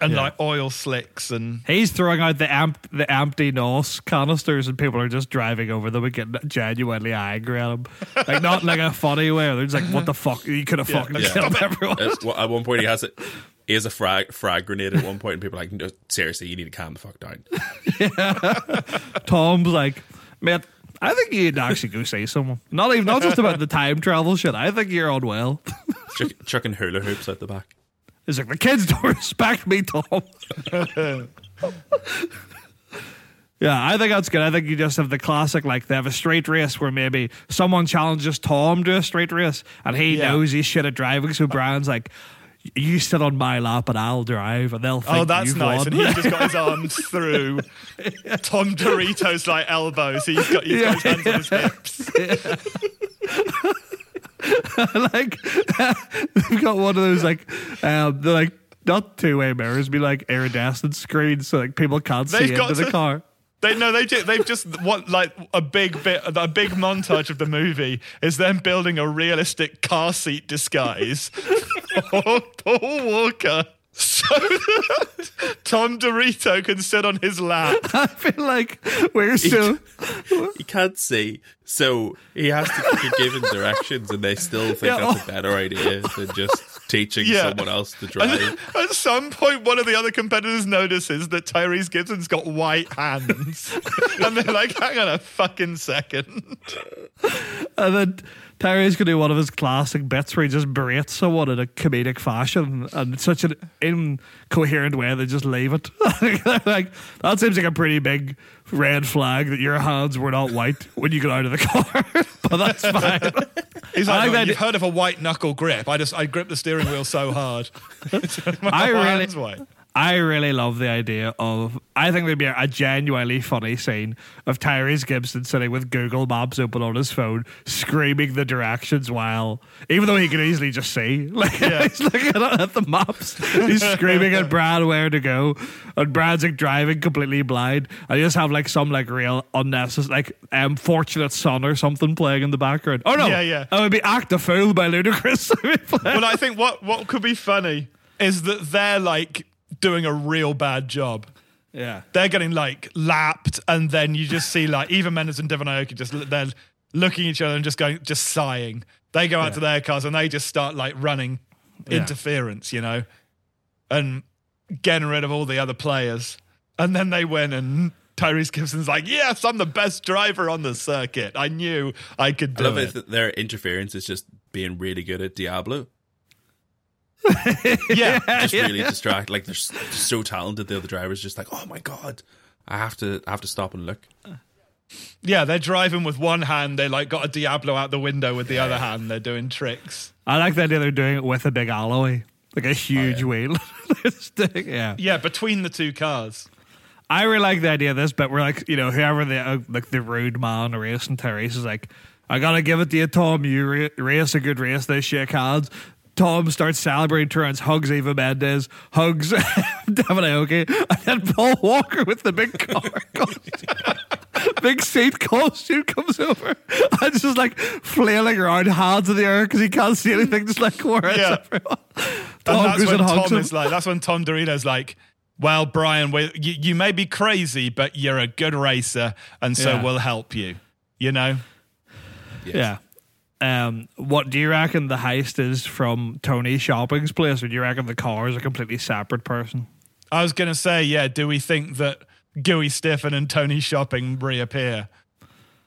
and Yeah. like oil slicks and He's throwing out the amp, the empty NOS canisters, and people are just driving over them and getting genuinely angry at him. Like not like a funny way. They're just like, "What the fuck? You could have fucking Yeah. killed everyone." At, well, at one point, he has it. He has a frag frag grenade at one point, and people are like, no, "Seriously, you need to calm the fuck down." yeah. Tom's like, "Man, I think you need to actually go see someone. Not even not just about the time travel shit. I think you're unwell." Chuck, chucking hula hoops out the back. He's like, "The kids don't respect me, Tom." Yeah, I think that's good. I think you just have the classic, like they have a straight race where maybe someone challenges Tom to a straight race and he Yeah. knows he's shit at driving. So Brian's like, you sit on my lap and I'll drive and they'll think oh that's you've nice won. and he's just got his arms through Tom Doritos like elbows. He's got, he's got his hands on his hips. like they've got one of those like um they're like not two way mirrors, be like iridescent screens so like people can't They've see into the car. They no, they ju- they've just what like a big bit, a big montage of the movie is them building a realistic car seat disguise for Paul Walker, so that Tom Dorito can sit on his lap. I feel like we're still He can't see, so he has to keep giving directions, and they still think Yeah, that's oh. a better idea than just teaching Yeah. someone else to And drive. at some point, one of the other competitors notices that Tyrese Gibson's got white hands, and they're like, "Hang on a fucking second. And then Terry's gonna do one of his classic bits where he just berates someone in a comedic fashion and such an incoherent way they just leave it. like that seems like a pretty big red flag that your hands were not white when you got out of the car. but that's fine. He's like, like "Oh, that- "You've heard of a white knuckle grip? I just I grip the steering wheel so hard. My I really-. I really love the idea of. I think there'd be a, genuinely funny scene of Tyrese Gibson sitting with Google Maps open on his phone, screaming the directions while, even though he can easily just see, like Yeah. he's looking at, the maps, he's screaming at Brad where to go, and Brad's like driving completely blind. I just have like some like real unnecessary, like um, fortunate son or something playing in the background. Oh no, Yeah, yeah. It would be Act a Fool by Ludacris. Well, I think what what could be funny is that they're like doing a real bad job. yeah. They're getting like lapped, and then you just see like Eva Mendes and Devon Aoki just they're looking at each other and just going just sighing. They go out to their cars and they just start like running Yeah. interference, you know. and getting rid of all the other players. And then they win, and Tyrese Gibson's like, "Yes, I'm the best driver on the circuit. I knew I could I do love it." it their interference is just being really good at diabolo. yeah, Just really distract. Like they're so talented. The other drivers just like, oh my god, I have to, I have to stop and look. yeah. They're driving with one hand. They like got a diabolo out the window with the other hand. They're doing tricks. I like the idea they're doing it with a big alloy, like a huge yeah. wheel. They're just doing- yeah. Yeah, between the two cars. I really like the idea of this, but we're like, you know, whoever the uh, like the rude man racing Tyrese is like, I gotta give it to you, Tom. You ra- race a good race. They shake hands. Tom starts celebrating, turns, hugs Eva Mendes, hugs Devon Aoki, and then Paul Walker with the big car costume, big seat costume comes over and just like flailing around, hands in the air because he can't see anything, just like whereas Yeah. everyone. And that's when Tom him. is like, that's when Tom Dorito's like, well, Brian, we, you, you may be crazy, but you're a good racer, and so Yeah. we'll help you. You know? Yeah. Um, what do you reckon the heist is from Tony Shopping's place, or do you reckon the car is a completely separate person? I was going to say, yeah, do we think that Gooey Stiffen and Tony Shopping reappear?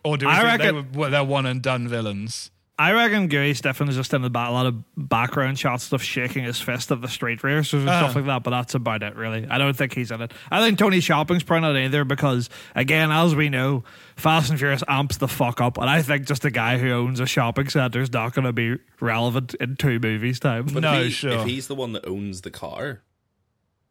Or do we I think they reckon- were, they're one and done villains? I reckon Gary Stephan is just in the back, a lot of background shots, stuff shaking his fist at the street racers and Ah. stuff like that. But that's about it, really. I don't think he's in it. I think Tony Shopping's probably not either because, again, as we know, Fast and Furious amps the fuck up, and I think just a guy who owns a shopping center is not going to be relevant in two movies' time. But No, if, he- sure. if he's the one that owns the car,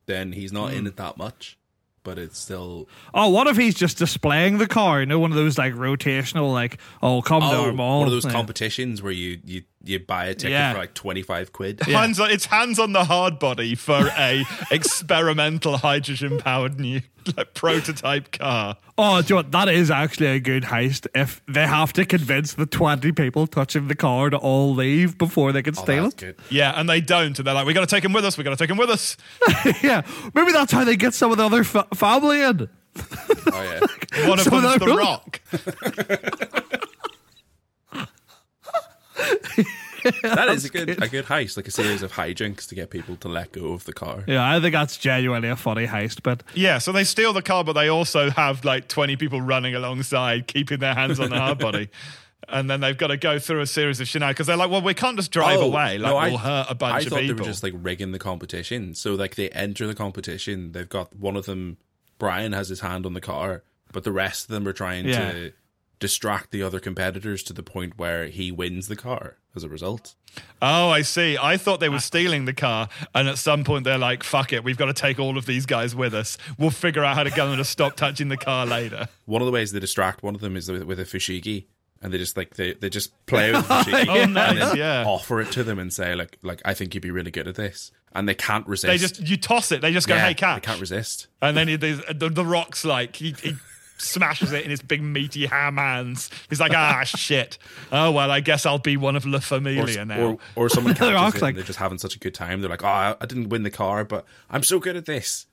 then he's not Hmm. in it that much. But it's still Oh, what if he's just displaying the car? You know, one of those like rotational, like, oh, come to oh, our mall. one of those Yeah. competitions where you you you buy a ticket Yeah. for like twenty five quid. Hands on, it's hands on the hard body for a experimental hydrogen powered new like, prototype car. Oh, do you know? That is actually a good heist. If they have to convince the 20 people touching the car to all leave before they can Oh, steal it. good. Yeah, and they don't, and they're like, "We got to take him with us. We got to take him with us." yeah. Maybe that's how they get some of the other fa- family in. Oh yeah. One of So them's that- the Rock. That is a good a good heist, like a series of hijinks to get people to let go of the car. Yeah, I think that's genuinely a funny heist, but Yeah, so they steal the car, but they also have like 20 people running alongside, keeping their hands on the hard body. And then they've got to go through a series of shenanigans because they're like, well, we can't just drive Oh, away. Like, no, I- we'll hurt a bunch I of thought they were just like rigging the competition. So like they enter the competition, they've got one of them. Brian has his hand on the car, but the rest of them are trying Yeah. to distract the other competitors to the point where he wins the car as a result. oh, I see. I thought they were stealing the car. And at some point, they're like, fuck it. We've got to take all of these guys with us. We'll figure out how to get them to stop touching the car later. One of the ways they distract one of them is with, with a fushigi, and they just like they, they just play with the fushigi Oh, and nice. then Yeah. offer it to them and say like like I think you'd be really good at this, and they can't resist. They just, you toss it. They just go, Yeah, hey, catch. They can't resist. And then he, the, the, the rock's like, he, he smashes it in his big meaty ham hands. He's like, ah, shit. Oh, well, I guess I'll be one of La Or, Familia now. or, or someone catches it like- and they're just having such a good time. They're like, oh, I, I didn't win the car, but I'm so good at this.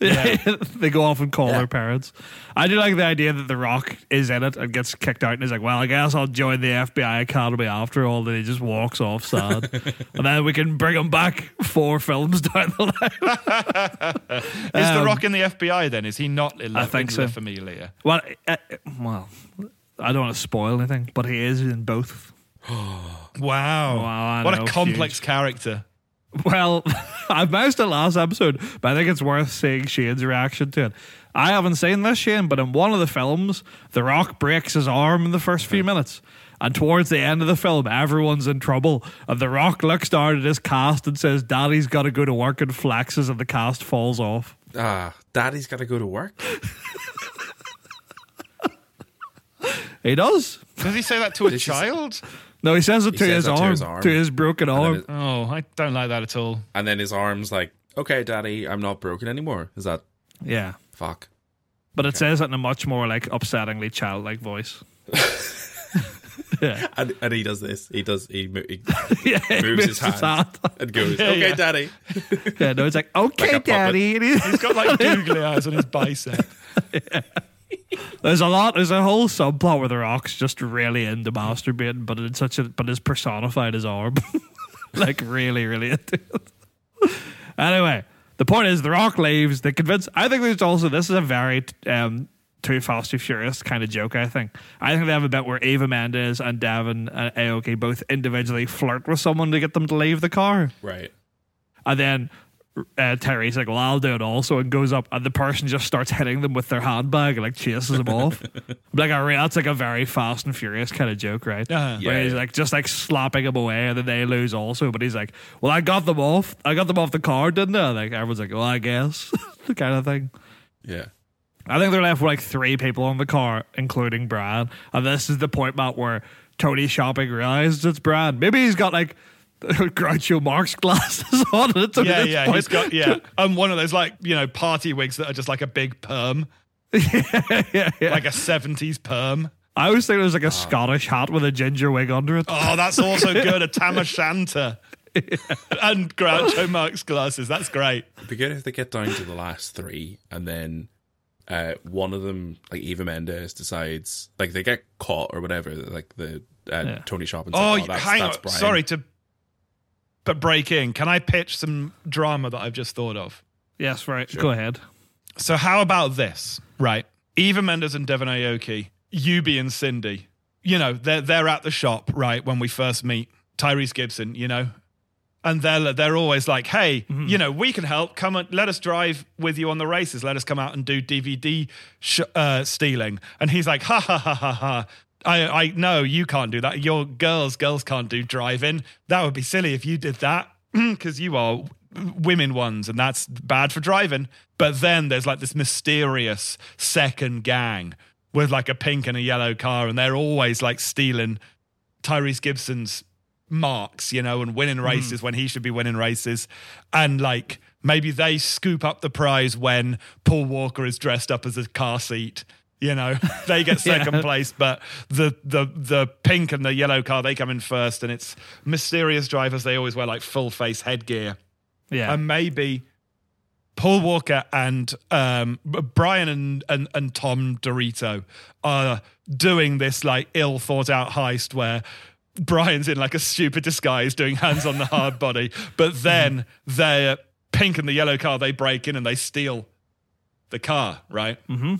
they go off and call Yeah. their parents. I do like the idea that The Rock is in it and gets kicked out and he's like, well, I guess I'll join the FBI Academy after all. Then he just walks off sad. and then we can bring him back four films down the line. Is The Um, Rock in the FBI then? Is he not in La, I think in so. La Familia? Well, uh, well, I don't want to spoil anything, but he is in both. Wow. Wow, what know, a complex huge. character. Well, I've missed the last episode, but I think it's worth seeing Shane's reaction to it. I haven't seen this, Shane, but in one of the films, The Rock breaks his arm in the first few minutes. And towards the end of the film, everyone's in trouble. And The Rock looks down at his cast and says, Daddy's got to go to work and flexes, and the cast falls off. Ah, daddy's got to go to work. He does. Does he say that to a child? No, he says it to, says his that to arm, his arm. to his broken arm. it- Oh, I don't like that at all. And then his arm's like, okay, daddy, I'm not broken anymore. Is that yeah. fuck? But it says it in a much more like upsettingly childlike voice. yeah. And, and he does this. He does. He, mo- he yeah he moves his hand, hand. and goes, "Okay, yeah. daddy." Yeah, no, it's like, okay, Like daddy. And he's- He's got like googly eyes on his bicep. There's a lot. There's a whole subplot where the Rock's just really into masturbating, but it's such a but it's personified his arm, like really, really into it. Anyway, the point is, The Rock leaves. They convince. I think there's also this is a very um, Too Fast Too Furious kind of joke. I think. I think they have a bit where Eva Mendes and Devon and Aoki both individually flirt with someone to get them to leave the car, Right. and then. Uh, Terry's like, well, I'll do it also, and goes up, and the person just starts hitting them with their handbag and like chases them off. like, I re- that's like a very Fast and Furious kind of joke, right? Uh-huh. Where Yeah, he's yeah. like just like slapping them away, and then they lose also. But he's like, well, I got them off. I got them off the car, didn't I? Like everyone's like, well, I guess the kind of thing. Yeah. I think they're left with like three people on the car, including Brad. And this is the point, Matt, where Tony Shopping realizes it's Brad. Maybe he's got like Groucho Marx glasses on. And it's only Yeah, yeah, point. he's got yeah, and one of those like you know party wigs that are just like a big perm, yeah, yeah. like a seventies perm. I always think it was like a Scottish hat with a ginger wig under it. Oh, that's also good. A Tam o' O'Shanter and Groucho Marx glasses. That's great. It'd be good if they get down to the last three and then uh, one of them, like Eva Mendes, decides, like they get caught or whatever, like the uh, Yeah. Tony Shopping. Oh, that's, hang that's on. Brian. Sorry to, but break in. Can I pitch some drama that I've just thought of? Yes, right. Go ahead. So how about this? Right, Eva Mendes and Devon Aoki, Yubi and Cindy. You know, they're they're at the shop right when we first meet Tyrese Gibson. You know, and they're they're always like, hey, you know, we can help. Come and let us drive with you on the races. Let us come out and do DVD sh- uh, stealing. And he's like, ha ha ha ha ha. I, I no, you can't do that. You're girls. Girls can't do driving. That would be silly if you did that because you are women ones, and that's bad for driving. But then there's like this mysterious second gang with like a pink and a yellow car, and they're always like stealing Tyrese Gibson's marks, you know, and winning hmm. races when he should be winning races. And like maybe they scoop up the prize when Paul Walker is dressed up as a car seat. You know, they get second place, but the the the pink and the yellow car they come in first, and it's mysterious drivers. They always wear like full face headgear, Yeah. and maybe Paul Walker and um, Brian and, and and Tom Dorito are doing this like ill thought out heist where Brian's in like a stupid disguise doing hands on the hard body, but then they're pink and the yellow car they break in and they steal the car, right? Mm-hmm.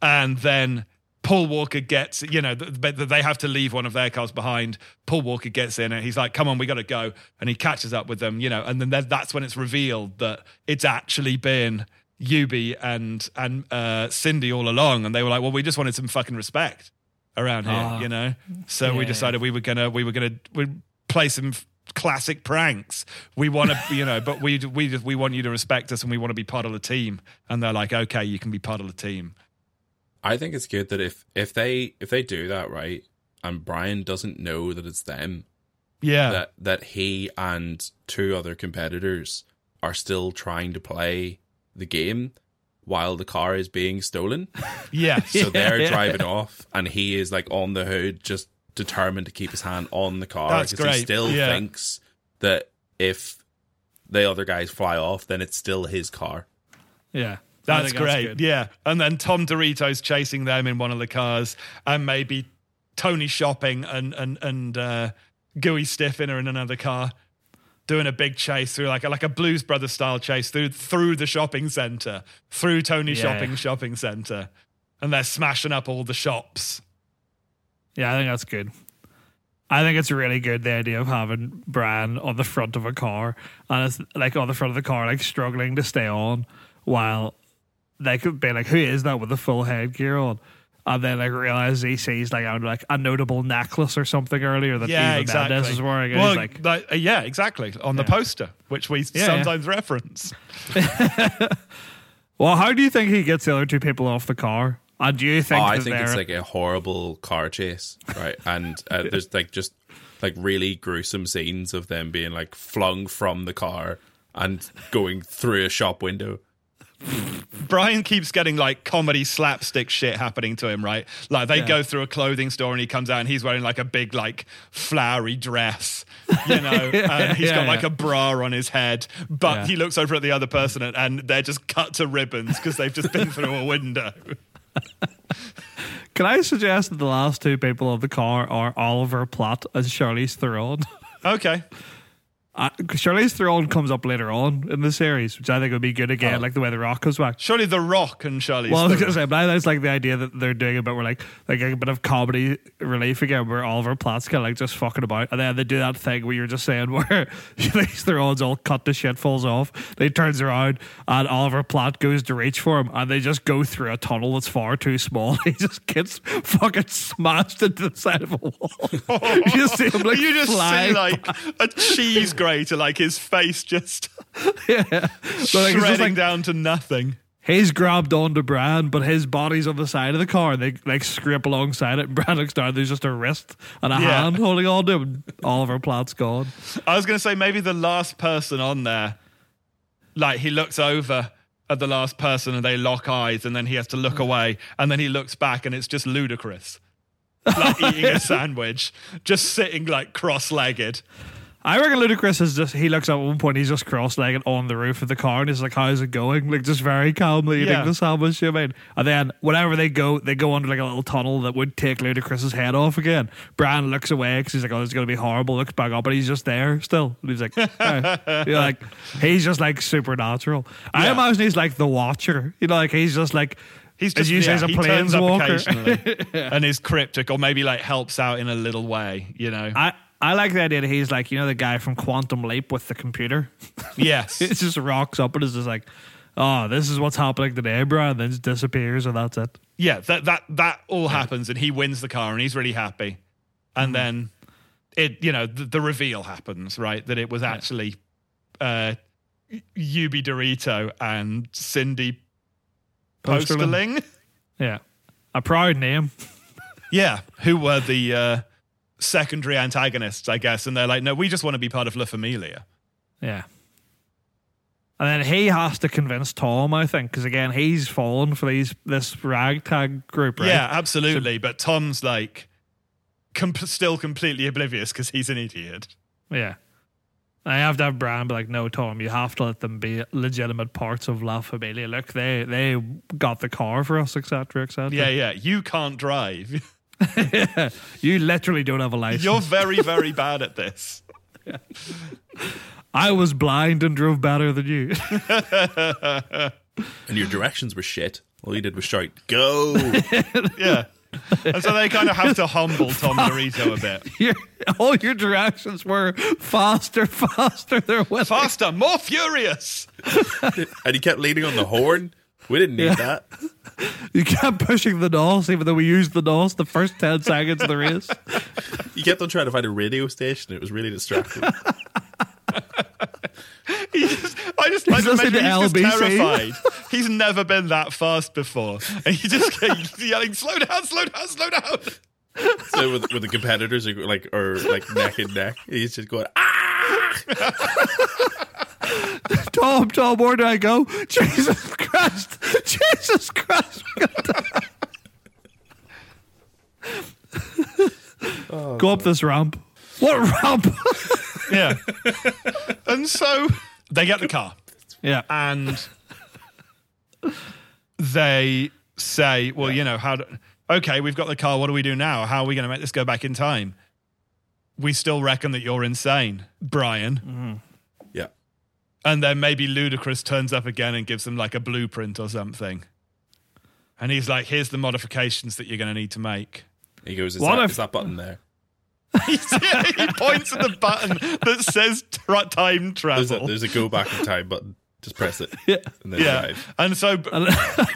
And then Paul Walker gets, you know, they have to leave one of their cars behind. Paul Walker gets in and he's like, come on, we got to go. And he catches up with them, you know, and then that's when it's revealed that it's actually been Yubi and, and uh, Cindy all along. And they were like, well, we just wanted some fucking respect around here, Ah. you know? So we decided we were going to, we were going to, play some classic pranks. We want to, you know, but we, we, just, we want you to respect us and we want to be part of the team. And they're like, okay, you can be part of the team. I think it's good that if if they if they do that right, and Brian doesn't know that it's them, Yeah. that that he and two other competitors are still trying to play the game while the car is being stolen. yeah. So they're Yeah. driving off, and he is like on the hood, just determined to keep his hand on the car because he still Yeah. thinks that if the other guys fly off, then it's still his car. yeah. That's great. yeah. And then Tom Dorito's chasing them in one of the cars, and maybe Tony shopping and and and uh, Gooey Stiffen are in another car, doing a big chase through like a, like a Blues Brothers style chase through through the shopping center, through Tony Yeah. shopping shopping center, and they're smashing up all the shops. Yeah, I think that's good. I think it's really good the idea of having Brian on the front of a car and it's like on the front of the car, like struggling to stay on while they could be like, Who is that with the full headgear on? And then like realize he sees like I don't like a notable necklace or something earlier that Yeah, Eva exactly. Mendes is wearing. And Well, he's like, like, uh, yeah, exactly. On the Yeah. poster, which we yeah. sometimes reference. Well, how do you think he gets the other two people off the car? And do you think oh, I think they're it's like a horrible car chase, right? And uh, there's like just like really gruesome scenes of them being like flung from the car and going through a shop window. Brian keeps getting like comedy slapstick shit happening to him, right? Like they Yeah. go through a clothing store and he comes out and he's wearing like a big, like flowery dress, you know, and he's Yeah, got like a bra on his head, but Yeah. he looks over at the other person and, and they're just cut to ribbons because they've just been through a window. Can I suggest that the last two people of the car are Oliver Platt and Charlize Theron? Okay. Uh, Charlize Theron comes up later on in the series, which I think would be good again, Oh. like the way The Rock comes back. Surely The Rock and Charlie. Well, I was gonna say, but I just like the idea that they're doing a bit where like like a bit of comedy relief again, where Oliver Platt's kind of like just fucking about, and then they do that thing where you're just saying where Charlize Theron's all cut to shit, falls off. they turns around, and Oliver Platt goes to reach for him, and they just go through a tunnel that's far too small. He just gets fucking smashed into the side of a wall. you just see him like you just see like a cheese grater, like his face just yeah. Like, just shredding like, down to nothing. He's grabbed onto Bran, but his body's on the side of the car. And they like scrape alongside it. And Bran looks down. There's just a wrist and a Yeah. hand holding on to him. Oliver Platt's gone. I was going to say maybe the last person on there, like he looks over at the last person and they lock eyes, and then he has to look away, and then he looks back and it's just Ludacris. Like eating a sandwich, just sitting like cross-legged. I reckon Ludacris is just. He looks up at one point. He's just cross-legged on the roof of the car, and he's like, "How's it going?" Like just very calmly eating Yeah. the sandwich. You know what I mean? And then whenever they go, they go under like a little tunnel that would take Ludacris's head off again. Bran looks away because he's like, "Oh, it's gonna be horrible." Looks back up, but he's just there still. And he's like, "Alright." you know, like he's just like supernatural. I Yeah. imagine he's like the Watcher. You know, like he's just like. He's as just you say, yeah, he's a he turns up planeswalker. occasionally and is cryptic, or maybe like helps out in a little way. You know? I, I like the idea that he's like, you know, the guy from Quantum Leap with the computer. yes. it just rocks up and is just like, oh, this is what's happening today, bro, and then just disappears, and that's it. Yeah, that that that all happens, and he wins the car, and he's really happy. And then it, you know, the, the reveal happens, right? That it was actually uh, Yubi Dorito and Cindy Posterling. Posterling. Yeah. A proud name. Yeah, who were the uh, secondary antagonists, I guess. And they're like, no, we just want to be part of La Familia. Yeah. And then he has to convince Tom, I think, because again, he's fallen for these this ragtag group, right? Yeah, absolutely. but Tom's like com- still completely oblivious because he's an idiot. Yeah. And I have to have Brian be like, no, Tom, you have to let them be legitimate parts of La Familia. Look, they they got the car for us, etc., etc. Yeah, yeah. You can't drive. You literally don't have a license. You're very, very bad at this. I was blind and drove better than you. And your directions were shit. All you did was shout, "Go!" Yeah. And so they kind of have to humble Tom Dorito a bit. your, all your directions were faster, faster. They're Faster, more furious. and he kept leaning on the horn. We didn't need Yeah. that. You kept pushing the NOS, even though we used the NOS the first 10 seconds of the race. You kept on trying to find a radio station. It was really distracting. He just, I just like to listening to he's just LBC. terrified. He's never been that fast before. And he just keeps yelling, slow down, slow down, slow down. so with, with the competitors are like or like neck and neck, he's just going ah. Tom, Tom, where do I go? Jesus Christ. Jesus Christ. Go up this ramp. What ramp? Yeah. and so they get the car. yeah. and they say, "Well, you know, how? Do, okay, we've got the car. What do we do now? How are we going to make this go back in time?" We still reckon that you're insane, Brian. Yeah. And then maybe Ludacris turns up again and gives them like a blueprint or something. And he's like, "Here's the modifications that you're going to need to make." He goes, "Is, What that, if- is that button there?" He's- he points at the button that says tra- time There's a, travel. there's a go back in time button. Just press it, Yeah. and then yeah, drive. and so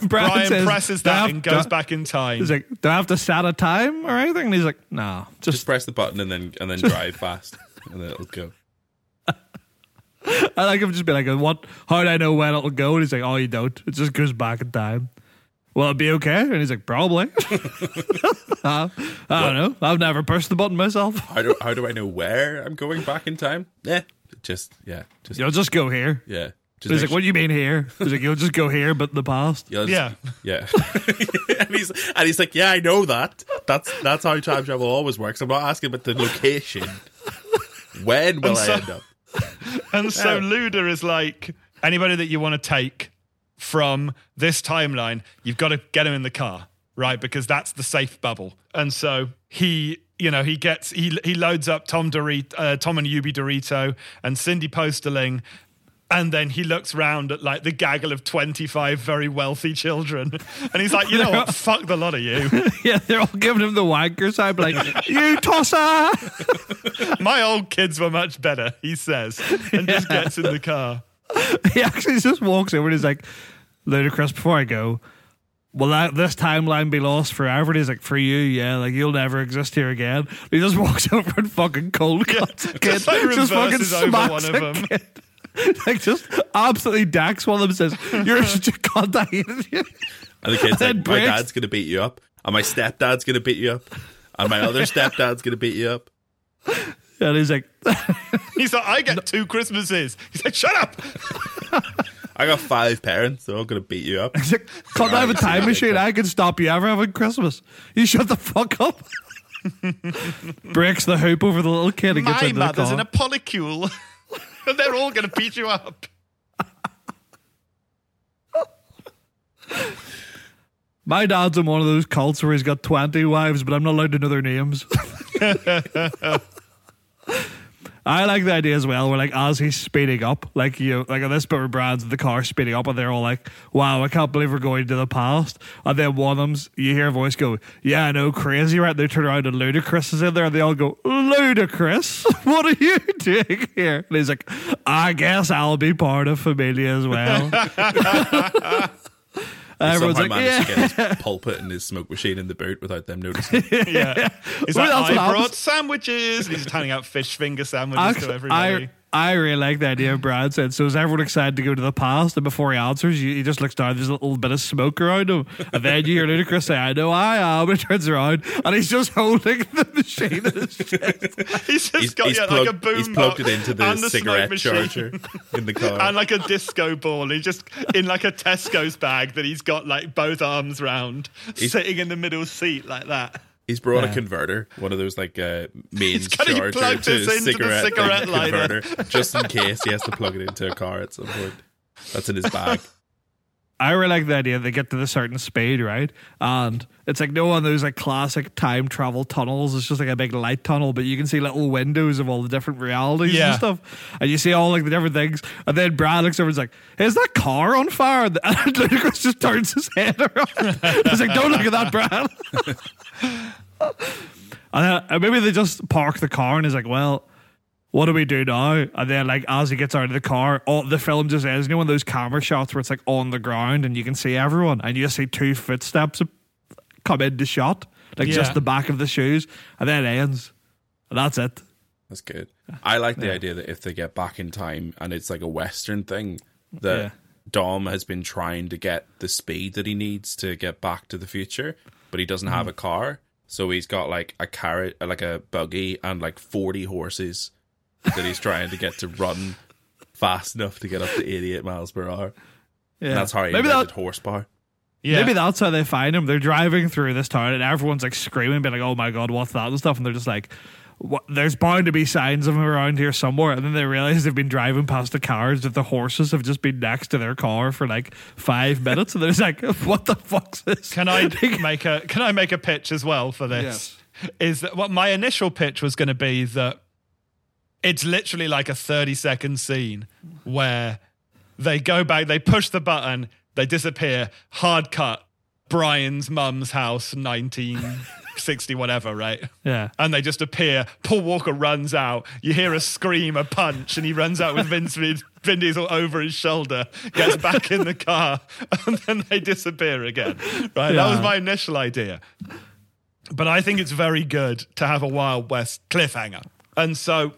Brian, Brian says, presses that have- and goes I-" back in time. He's like, do I have to set a time or anything? And he's like, no, Just just, press the button and then and then drive fast, and then it'll go. I like him just be like, what? How do I know when it'll go? And he's like, oh, you don't. It just goes back in time. Will it be okay? And he's like, probably. Uh, I don't know. I've never pushed the button myself. How do how do I know where I'm going back in time? Yeah, just yeah, just You'll just go here. yeah. Just He's make like, what do you mean here? He's like, you'll just go here, but in the past. Yeah, Yeah. yeah. and he's and he's like, yeah, I know that. That's that's how time travel always works. I'm not asking about the location. When will I so- end up? And so Luda is like, anybody that you want to take from this timeline, you've got to get him in the car, right? Because that's the safe bubble. And so he you know, he gets he he loads up Tom Dorito, uh, Tom and Yubi Dorito and Cindy Posterling. And then he looks round at like the gaggle of 25 very wealthy children. And he's like, you know what? Fuck the lot of you. yeah, they're all giving him the wanker side, like, you tosser! My old kids were much better, he says. And just gets in the car. he actually just walks over and he's like, Ludacris, before I go, will that, this timeline be lost forever? And he's like, for you, yeah, like you'll never exist here again. He just walks over and fucking cold cuts a kid. just, like, reverses over smacks one of a them. Kid. like just absolutely decks one of them says, You're such a cunt, I hated you. And the kid's Then like, my breaks- dad's gonna beat you up, and my stepdad's gonna beat you up, and my other stepdad's gonna beat you up. And he's like, He's like, I get two Christmases. He's like, shut up. I got five parents, they're all gonna beat you up. he's like, Can't I have a time machine? I can stop you ever having Christmas. You shut the fuck up. Breaks the hoop over the little kid and gets My into the mother's car. in a polycule. they're all going to beat you up. My dad's in one of those cults where he's got 20 wives, but I'm not allowed to know their names. I like the idea as well, where like as he's speeding up, like you like on this bit where Brad's in the car speeding up and they're all like, Wow, I can't believe we're going to the past. And then one of them's you hear a voice go, Yeah, I know, crazy, right? They turn around and Ludacris is in there and they all go, Ludacris, what are you doing here? And he's like, I guess I'll be part of Familia as well. Everyone's Somehow like, managed yeah. to get his pulpit and his smoke machine in the boot without them noticing. Yeah. He's Well, like, that's what I brought happens. sandwiches. And he's just handing out fish finger sandwiches to everybody. I, I really like the idea of Brad said. So is everyone excited to go to the past? And before he answers, you, he just looks down. There's a little bit of smoke around him. And then you hear Ludacris say, I know I am. And he turns around and he's just holding the machine in his chest. he's just He's, got he's yeah, plugged, like a boom he's plugged it into the, the cigarette machine. charger in the car. And like a disco ball. He's just in like a Tesco's bag that he's got like both arms round, sitting in the middle seat like that. He's brought Yeah. a converter, one of those like uh, mains got charger plugged to this a the cigarette, cigarette lighter. converter, just in case he has to plug it into a car at some point. That's in his bag. I really like the idea they get to the certain speed, right? And it's like no one of those like classic time travel tunnels. It's just like a big light tunnel, but you can see little windows of all the different realities Yeah. and stuff. And you see all like the different things. And then Brad looks over and is like, Is that car on fire? And Ludacris just turns his head around. He's like, Don't look at that, Brad. and then maybe they just park the car and he's like, Well, what do we do now? And then, like, as he gets out of the car, all the film just ends. You know, one of those camera shots where it's like on the ground and you can see everyone, and you just see two footsteps come into shot, like Yeah. just the back of the shoes, and then it ends, and that's it. That's good. I like the idea that if they get back in time and it's like a Western thing, that Yeah. Dom has been trying to get the speed that he needs to get back to the future, but he doesn't Mm. have a car. So he's got like a carrot, like a buggy, and like 40 horses that he's trying to get to run fast enough to get up to 88 miles per hour. Yeah, And that's how he maybe invented that, horsepower. Yeah. maybe that's how they find him. They're driving through this town, and everyone's like screaming, being like, "Oh my god, what's that?" and stuff, and they're just like. What, there's bound to be signs of him around here somewhere, and then they realize they've been driving past the cars that the horses have just been next to their car for like five minutes, and they're just like, "What the fuck's this?" Can I make a Can I make a pitch as well for this? Is that what my initial pitch was going to be that it's literally like a thirty second scene where they go back, they push the button, they disappear, hard cut, Brian's mum's house, nineteen sixty whatever, right? Yeah. and they just appear. Paul Walker runs out. You hear a scream, a punch, and he runs out with Vince Vin, Vin Diesel over his shoulder, gets back in the car, and then they disappear again. Right? That was my initial idea. But I think it's very good to have a Wild West cliffhanger. And so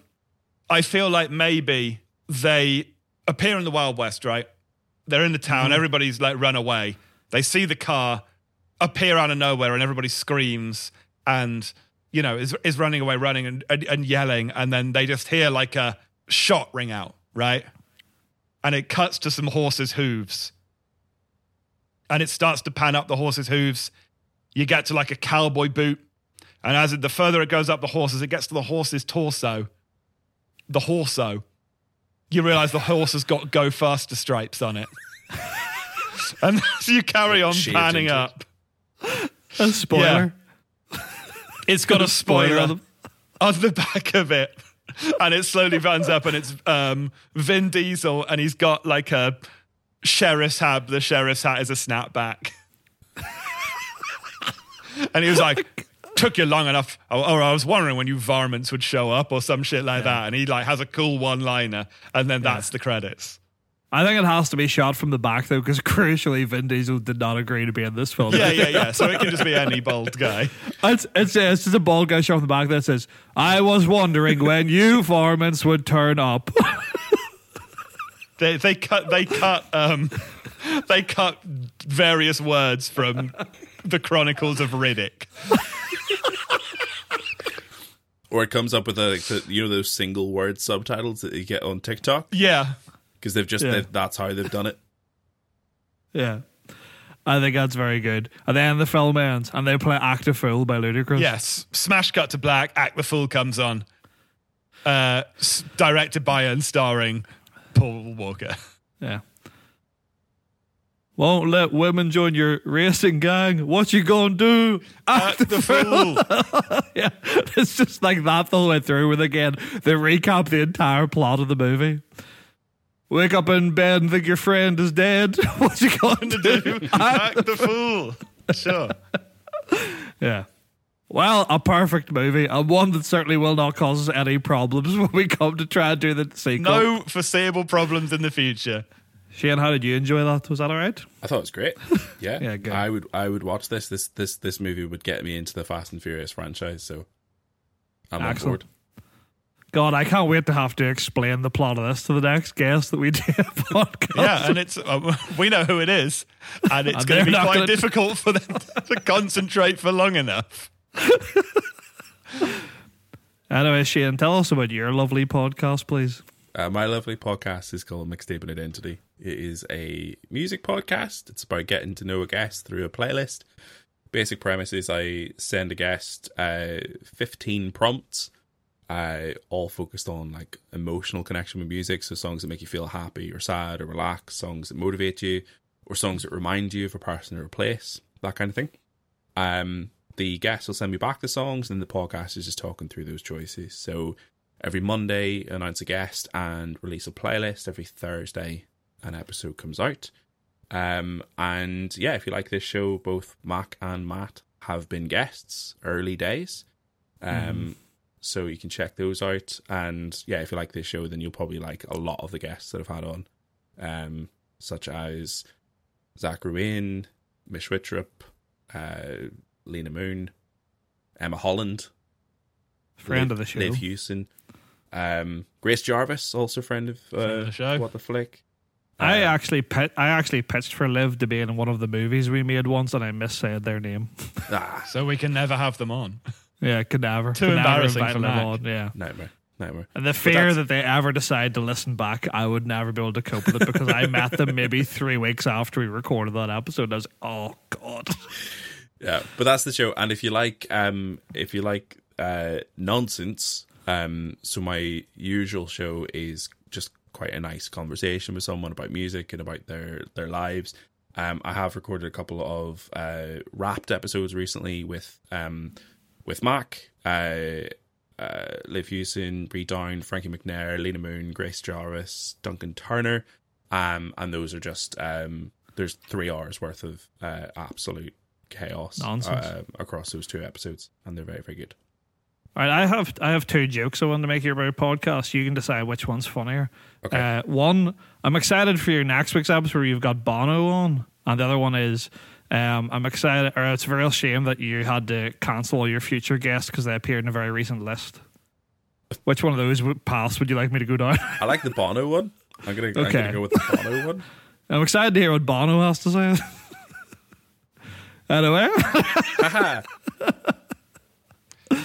I feel like maybe they appear in the Wild West, right? They're in the town, mm-hmm. everybody's like run away. They see the car appear out of nowhere and everybody screams and you know is is running away running and, and, and yelling and then they just hear like a shot ring out right? And it cuts to some horses hooves. And it starts to pan up the horses hooves. You get to like a cowboy boot. And as it, the further it goes up the horses it gets to the horse's torso the horso you realize the horse has got go faster stripes on it and you carry on panning up A spoiler. It's got a Spoiler spoiler on them. on the back of it. And it slowly runs up and it's um, Vin Diesel and he's got like a sheriff's hat. The sheriff's hat is a snapback. and he was like, took you long enough. Or, I was wondering when you varmints would show up or some shit like that. And he like has a cool one liner and then that's the credits. I think it has to be shot from the back though, because crucially, Vin Diesel did not agree to be in this film. Yeah, yeah, yeah. So it can just be any bald guy. It's, it's, it's just a bald guy shot from the back that says, I was wondering when you varmints would turn up. They they cut they cut um they cut various words from the Chronicles of Riddick. Or it comes up with a, like, the, you know those single word subtitles that you get on TikTok Yeah. because they've just Yeah. they've, that's how they've done it. yeah. I think that's very good. And then the film ends and they play Act a Fool by Ludacris. Yes. Smash cut to black. Act the Fool comes on. Uh, s- directed by and starring Paul Walker. Yeah. Won't let women join your racing gang. What you gonna do? Uh, Act the Fool. Yeah, it's just like that the whole way through. With again, they recap the entire plot of the movie. Wake up in bed and think your friend is dead. what you gonna do? Act the Fool. Sure. yeah. Well, a perfect movie, and one that certainly will not cause us any problems when we come to try and do the sequel. No foreseeable problems in the future. Shane, how did you enjoy that? Was that all right? I thought it was great. Yeah, Yeah, good. I would I would watch this. This this this movie would get me into the Fast and Furious franchise. So I'm on Excellent. board. God, I can't wait to have to explain the plot of this to the next guest that we do a podcast. Yeah, and it's uh, we know who it is, and it's going to be quite gonna- difficult for them to concentrate for long enough. Anyway, Shane, tell us about your lovely podcast, please. Uh, my lovely podcast is called Mixtaping Identity. It is a music podcast. It's about getting to know a guest through a playlist. Basic premise is I send a guest uh, 15 prompts, uh, all focused on like emotional connection with music. So songs that make you feel happy or sad or relaxed, songs that motivate you, or songs that remind you of a person or a place, that kind of thing. Um, the guest will send me back the songs, and the podcast is just talking through those choices. So every Monday, announce a guest and release a playlist. Every Thursday, an episode comes out. Um, and yeah, if you like this show, both Mac and Matt have been guests early days. Um, so you can check those out. And yeah, if you like this show, then you'll probably like a lot of the guests that I've had on, um, such as Zach Ruin, Mish Wittrup, uh, Lena Moon, Emma Holland, Friend Liv- of the show. Liv Hewson, um, Grace Jarvis, also friend of, uh, of the show. What the Flick. I Um, actually pit, I actually pitched for Liv to be in one of the movies we made once, and I missaid their name. ah, So we can never have them on. yeah, could never. Too could never embarrassing invite for Liv Mac. on, Yeah, nightmare, nightmare. and the fear that they ever decide to listen back, I would never be able to cope with it because I met them maybe three weeks after we recorded that episode. I was, oh god, Yeah, but that's the show. And if you like, um, if you like uh, nonsense, um, so my usual show is just quite a nice conversation with someone about music and about their their lives. Um, I have recorded a couple of uh, wrapped episodes recently with um, with Mac, uh, uh, Liv Hewson, Bree Down, Frankie McNair, Lena Moon, Grace Jarvis, Duncan Turner, um, and those are just um, there's three hours worth of uh, absolute chaos uh, across those two episodes, and they're very very good. All right, I have I have two jokes I want to make here about a podcast. You can decide which one's funnier. Okay. Uh, one, I'm excited for your next week's episode where you've got Bono on, and the other one is um, I'm excited, or it's a real shame that you had to cancel all your future guests because they appeared in a very recent list. Which one of those paths would you like me to go down? I like the Bono one. I'm gonna, I'm gonna go with the Bono one. I'm excited to hear what Bono has to say. anyway,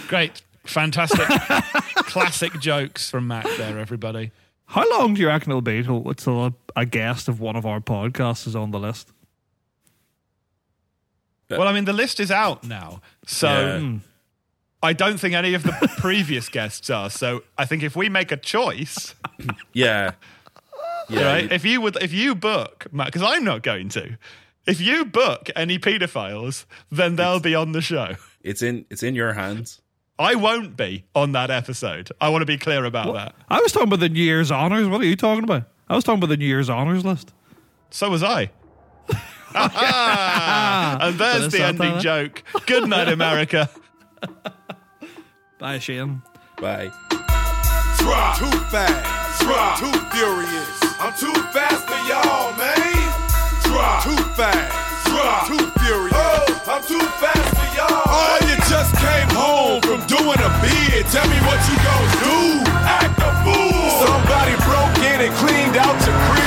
Great. Fantastic. Classic jokes from Mac there, everybody. how long do you reckon it'll be till, till a, a guest of one of our podcasts is on the list? Well, I mean, the list is out now. So Yeah. Hmm. I don't think any of the previous guests are. So I think if we make a choice, Yeah, yeah. right? If you would, if you book, Matt, because I'm not going to, if you book any paedophiles, then they'll be on the show. It's in it's in your hands. I won't be on that episode. I want to be clear about that. I was talking about the New Year's honors. What are you talking about? I was talking about the New Year's honors list. So was I. and there's Bit the ending satire. Eh? joke. Good night, America. Bye, Shane. Bye. Try. Too fast. Try. Too furious. I'm too fast for y'all, man. Try. Too fast. Try. Too furious. Oh, I'm too Oh, you just came home from doing a bid. Tell me what you gonna do. Act a fool. Somebody broke in and cleaned out your crib.